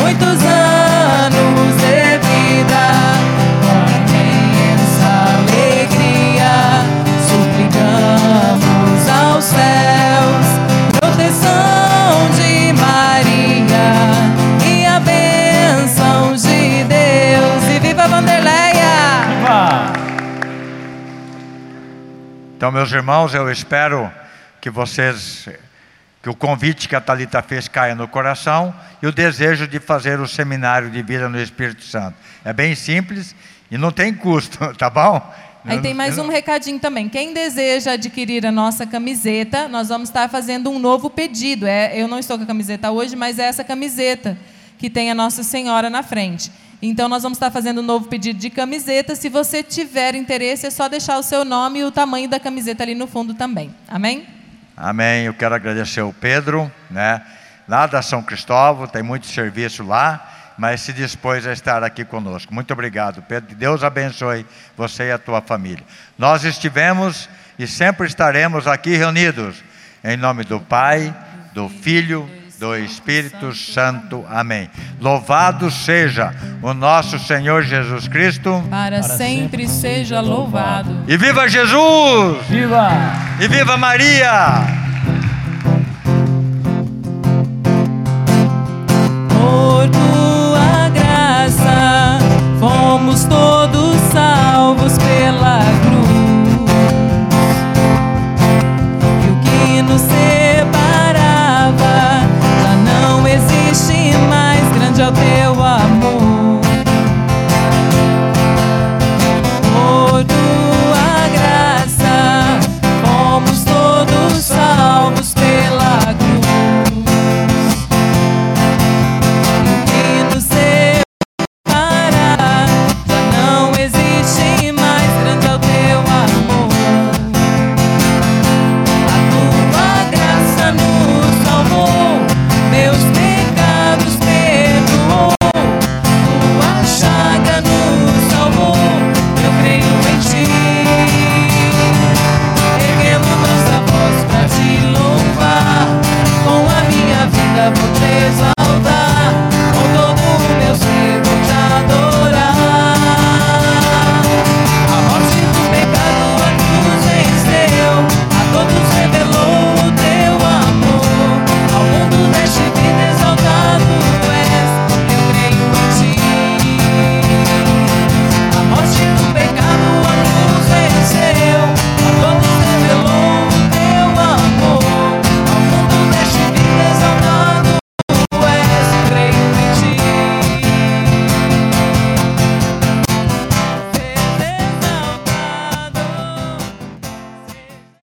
muitos anos meus irmãos, eu espero que vocês, que o convite que a Talita fez caia no coração e o desejo de fazer o seminário de vida no Espírito Santo. É bem simples e não tem custo, [LAUGHS] tá bom? Aí tem mais um recadinho também. Quem deseja adquirir a nossa camiseta, nós vamos estar fazendo um novo pedido. É, eu não estou com a camiseta hoje, mas é essa camiseta que tem a Nossa Senhora na frente. Então nós vamos estar fazendo um novo pedido de camiseta. Se você tiver interesse, é só deixar o seu nome e o tamanho da camiseta ali no fundo também. Amém? Amém. Eu quero agradecer o Pedro, né? Lá da São Cristóvão, tem muito serviço lá. mas se dispôs a estar aqui conosco. Muito obrigado, Pedro. Que Deus abençoe você e a tua família. Nós estivemos e sempre estaremos aqui reunidos, em nome do Pai, do Filho, do Espírito Santo. Amém. Louvado seja o nosso Senhor Jesus Cristo. Para sempre seja louvado. E viva Jesus! Viva! E viva Maria! Por tua graça fomos todos